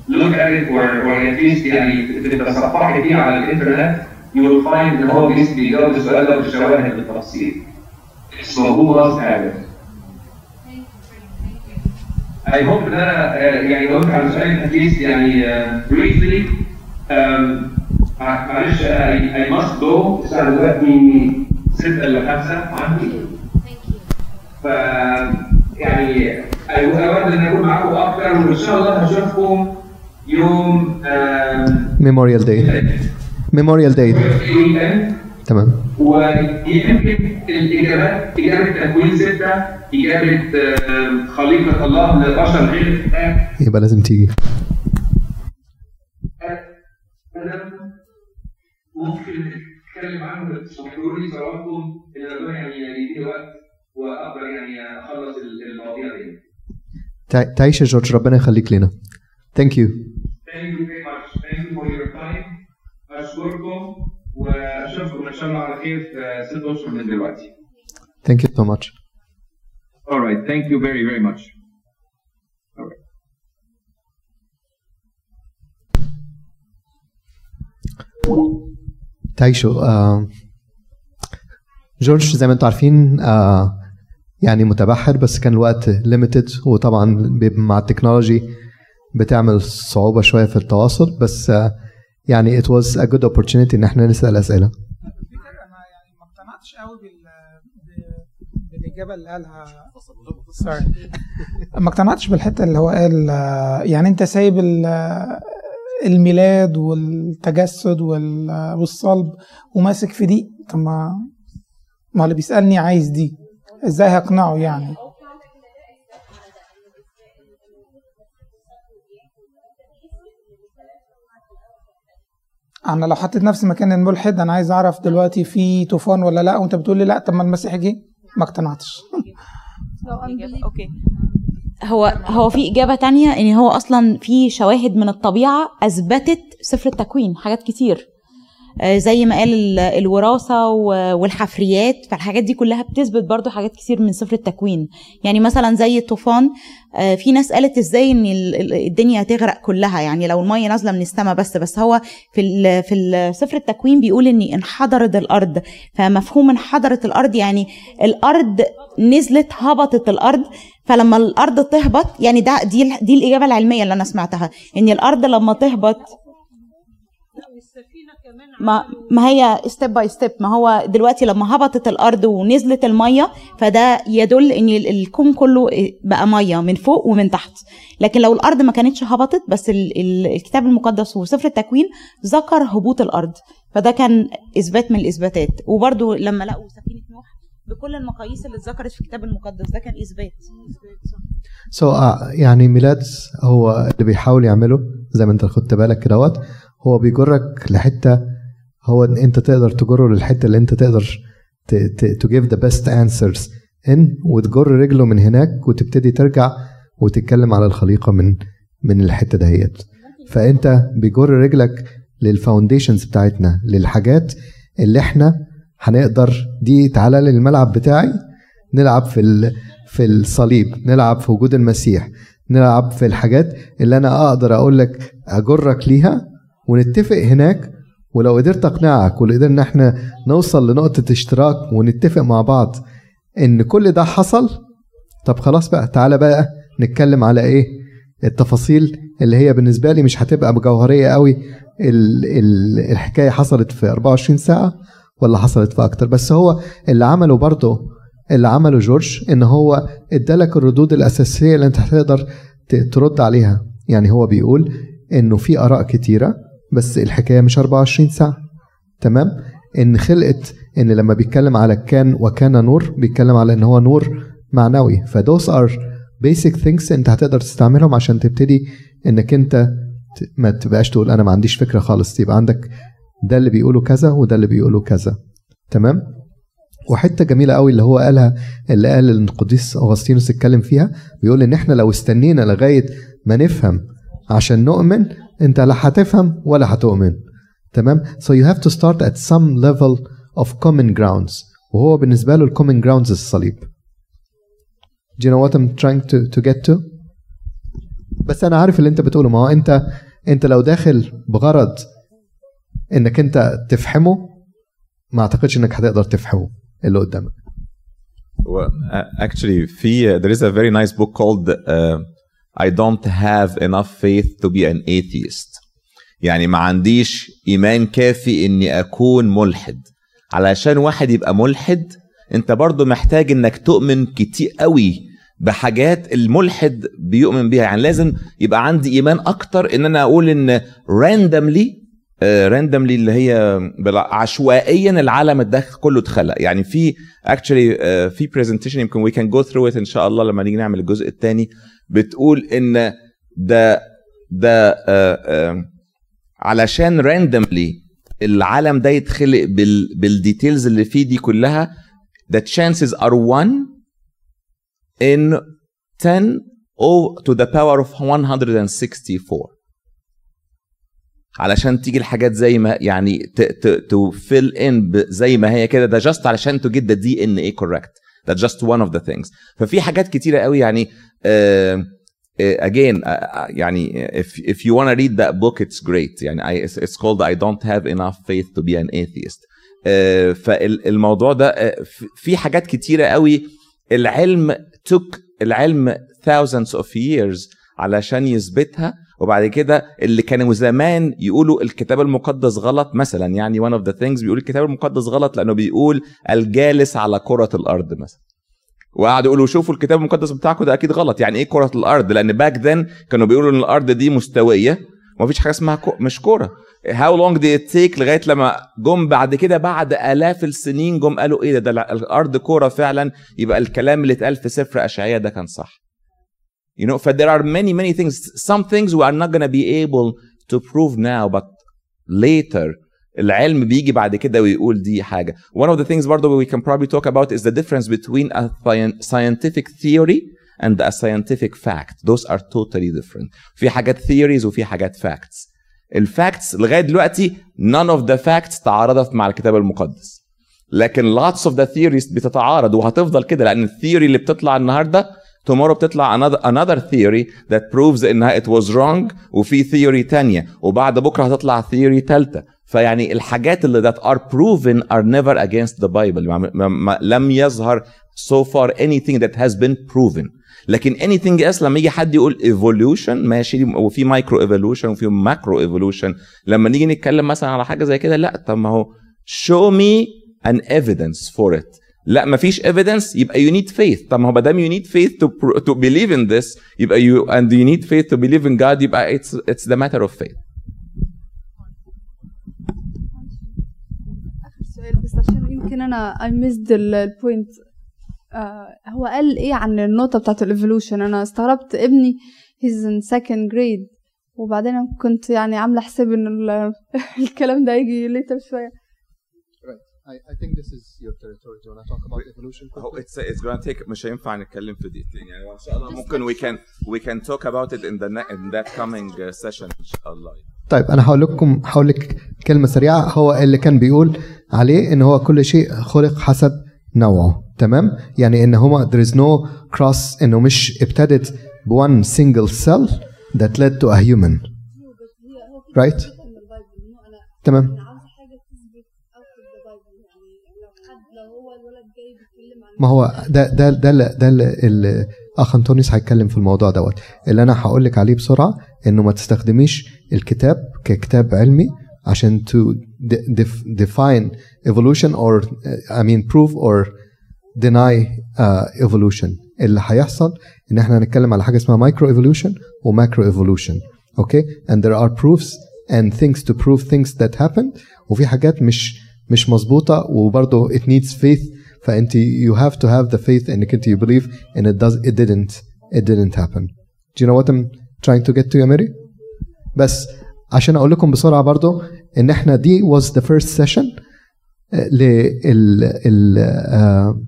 look at it or, or at least يعني تتصفحي فيه على الإنترنت you will find ان هو بيجاوب السؤال ده بالشواهد بالتفصيل. اسمه هو واز آدم I hope ان أنا آه، يعني جاوبت على سؤالك at least يعني آه، briefly um, مع- معلش I, I must go. الساعة دلوقتي 6 إلا 5 عندي ف يعني I- أود إن أكون معاكم أكتر وإن شاء الله هشوفكم يوم آم، Memorial Day. Memorial Day. تمام. ويمكن الإجابات إجابة تكوين ستة إجابة آم، خليقة الله للبشر غير يبقى لازم تيجي. ممكن نتكلم عنه لي إن ربنا يعني يديني وقت وأقدر يعني أخلص المواضيع دي. تع- تعيش يا جورج ربنا يخليك لنا. Thank you. Thank you very much. Thank you for your time. أشكركم ان شاء الله على خير في ست اشهر من دلوقتي. Thank you so much. All right. Thank you very very much. تعيشوا آه جورج زي ما أنتم عارفين آه يعني متبحر بس كان الوقت limited وطبعا مع ال technology بتعمل صعوبة شوية في التواصل بس آه يعني it was a good opportunity إن إحنا نسأل أسئلة ما اقتنعتش قوي بال بالاجابه اللي قالها. سوري ما اقتنعتش بالحتة اللي هو قال آه، يعني انت سايب آه، الميلاد والتجسد وال- آه، والصلب وماسك في دي. طب ما ما اللي بيسألني عايز دي. إزاي هقنعه يعني؟ أنا لو حطيت نفسي مكان الملحد أنا عايز اعرف دلوقتي في طوفان ولا لا وانت بتقول لي لا طب ما المسيح جه. ما اقتنعتش. أوكي. هو هو في إجابة تانية إن هو أصلا في شواهد من الطبيعة أثبتت سفر التكوين حاجات كتير. زي ما قال ال- الوراثة والحفريات فالحاجات دي كلها بتثبت برضو حاجات كتير من سفر التكوين. يعني مثلا زي الطوفان آه، في ناس قالت إزاي إن ال- ال- الدنيا هتغرق كلها؟ يعني لو المية نازلة من السماء بس بس هو في في سفر التكوين بيقول ان انحدرت الأرض. فمفهوم انحدرت الأرض يعني الأرض نزلت هبطت الأرض. فلما الأرض تهبط يعني ده دي دي الإجابة العلمية اللي أنا سمعتها إن الأرض لما تهبط ما ما هي step by step ما هو دلوقتي لما هبطت الأرض ونزلت المية فده يدل إن ال- الكون كله بقى مية من فوق ومن تحت. لكن لو الأرض ما كانتش هبطت بس ال- ال- الكتاب المقدس وسفر التكوين ذكر هبوط الأرض. فده كان إثبات من الإثباتات. وبرده لما لقوا سفينة نوح بكل المقاييس اللي اتذكرت في الكتاب المقدس ده كان إثبات. سو so, uh, يعني ميلاد هو اللي بيحاول يعمله زي ما انت خدت بالك كدهوت هو بيجرك لحتة هو أنت تقدر تجره للحتة اللي أنت تقدر to give the best answers ان وتجر رجله من هناك وتبتدي ترجع وتتكلم على الخليقة من من الحتة دهيت فأنت بيجر رجلك لل foundations بتاعتنا للحاجات اللي إحنا هنقدر دي تعالى للملعب بتاعي نلعب في. في الصليب نلعب في وجود المسيح نلعب في الحاجات اللي أنا أقدر أقول لك أجرك ليها ونتفق هناك ولو قدرت أقنعك وقدرنا ان إحنا نوصل لنقطة اشتراك ونتفق مع بعض إن كل ده حصل طب خلاص بقى تعالى بقى نتكلم على إيه؟ التفاصيل اللي هي بالنسبة لي مش هتبقى بجوهرية قوي ال ال الحكاية حصلت في 24 ساعة ولا حصلت في أكتر. بس هو اللي عمله برضه اللي عمله جورج إن هو ادالك الردود الأساسية اللي أنت هتقدر ترد عليها. يعني هو بيقول إنه في آراء كتيرة بس الحكاية مش 24 ساعة. تمام؟ إن خلقت إن لما بيتكلم على كان وكان نور بيتكلم على إن هو نور معنوي. ف those are basic things أنت هتقدر تستعملهم عشان تبتدي إنك أنت ما تبقاش تقول أنا ما عنديش فكرة خالص. يبقى عندك ده اللي بيقوله كذا وده اللي بيقوله كذا. تمام؟ وحتة جميلة قوي اللي هو قالها اللي قال القديس أغسطينوس اتكلم فيها. بيقول إن إحنا لو استنينا لغاية ما نفهم عشان نؤمن انت لا هتفهم ولا هتؤمن. تمام؟ So you have to start at some level of common grounds. وهو بالنسبة له ال common grounds الصليب. Do you know what I'm trying to, to get to? بس أنا عارف اللي أنت بتقوله. ما هو أنت أنت لو داخل بغرض إنك أنت تفهمه ما أعتقدش إنك هتقدر تفهمه اللي قدامك. Well, actually, في there is a very nice book called uh, I don't have enough faith to be an atheist. يعني ما عنديش إيمان كافي إني أكون ملحد. علشان واحد يبقى ملحد أنت برضو محتاج إنك تؤمن كتير قوي بحاجات الملحد بيؤمن بيها يعني لازم يبقى عندي إيمان أكتر إن أنا أقول إن randomly راندملي اللي هي عشوائيا العالم ده كله اتخلق يعني في actually في presentation يمكن we can go through it إن شاء الله لما نيجي نعمل الجزء الثاني بتقول إن ده ده uh, uh, علشان randomly العالم ده يتخلق بال بال details اللي فيه دي كلها the chances are 1 in 10 or to the power of 164 علشان تيجي الحاجات زي ما يعني to fall in زي ما هي كده ده just علشان to get the DNA correct ده just one of the things ففي حاجات كتيرة قوي يعني again uh, يعني if if you want to read that book it's great. يعني I, it's, it's called I don't have enough faith to be an atheist. فالموضوع ده في حاجات كتيرة قوي. العلم took العلم thousands of years علشان يثبتها. وبعد كده اللي كانوا زمان يقولوا الكتاب المقدس غلط مثلا. يعني one of the things بيقول الكتاب المقدس غلط لأنه بيقول الجالس على كرة الأرض مثلا. وقعدوا يقولوا شوفوا الكتاب المقدس بتاعكم ده أكيد غلط. يعني إيه كرة الأرض؟ لأن back then كانوا بيقولوا إن الأرض دي مستوية. ومفيش حاجة اسمها كو... مش كورة. how long did it take لغاية لما جم بعد كده بعد آلاف السنين جم قالوا إيه ده, ده الأرض كورة فعلا. يبقى الكلام اللي اتقال في سفر أشعياء ده كان صح. You know, there are many, many things. Some things we are not going to be able to prove now, but later العلم بيجي بعد كده ويقول دي حاجة. One of the things برضه we can probably talk about is the difference between a scientific theory and a scientific fact. Those are totally different. في حاجات theories وفي حاجات facts. الفاكتس لغاية دلوقتي none of the facts تعارضت مع الكتاب المقدس. لكن lots of the theories بتتعارض وهتفضل كده لأن الثيوري اللي بتطلع النهارده tomorrow بتطلع another, another theory that proves انها it was wrong وفي theory تانية وبعد بكره هتطلع theory تالتة فيعني الحاجات اللي that are proven are never against the Bible لم يظهر so far anything that has been proven لكن anything else لما يجي حد يقول evolution ماشي وفي مايكرو evolution وفي ماكرو evolution لما نيجي نتكلم مثلا على حاجة زي كده لا طب ما هو show me an evidence for it لا مفيش evidence يبقى you need faith. طب ما هو ما دام faith to pro- to believe in this يبقى you and you need faith to believe in God يبقى it's the matter of faith. سؤال بس عشان يمكن أنا I missed ال point هو قال إيه عن النقطة بتاعت ال evolution أنا استغربت ابني he's in second grade. وبعدين كنت يعني عاملة حساب إن ال- الكلام ده يجي later شوية. I, I think this is your territory. Do you want to talk about evolution? هو it's it's gonna take مش هينفع نتكلم في دقيقتين يعني ان شاء الله ممكن we can we can talk about it in the ne- in that coming uh, session ان شاء الله طيب أنا هقول لكم هقول لك كلمه سريعه هو اللي كان بيقول عليه ان هو كل شيء خلق حسب نوعه تمام يعني ان هو there is no cross انه مش ابتدت ب one single cell that led to a human right تمام ما هو ده ده ده ده اللي أخ أنطونيوس هيتكلم في الموضوع دوت. اللي أنا هقول لك عليه بسرعة إنه ما تستخدميش الكتاب ككتاب علمي عشان evolution or uh, I mean prove or deny uh, evolution. اللي هيحصل إن إحنا هنتكلم على حاجة اسمها micro evolution وماكرو evolution. أوكي and there are proofs and things to prove things that happened. وفي حاجات مش مش مظبوطة وبرضه it needs faith فانت you have to have the faith انك انت you believe and it does it didn't it didn't happen do you know what I'm trying to get to يا ماري بس عشان اقول لكم بسرعه برضو ان احنا دي was the first session آه، لل ال آه،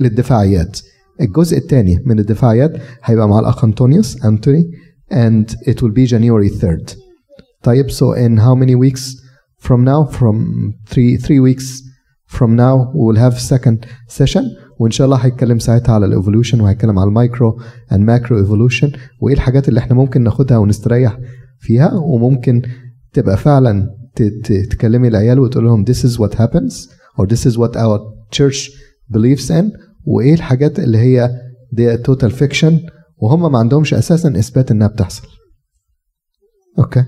للدفاعيات الجزء الثاني من الدفاعيات هيبقى مع الاخ انطونيوس انتوني and it will be January 3rd طيب so in how many weeks from now from three three weeks from now we will have second session وإن شاء الله هيتكلم ساعتها على ال evolution وهيتكلم على ال micro and macro evolution وإيه الحاجات اللي إحنا ممكن ناخدها ونستريح فيها وممكن تبقى فعلا تكلمي العيال وتقول لهم this is what happens or this is what our church believes in وإيه الحاجات اللي هي دي total fiction وهم ما عندهمش أساسا إثبات إنها بتحصل. okay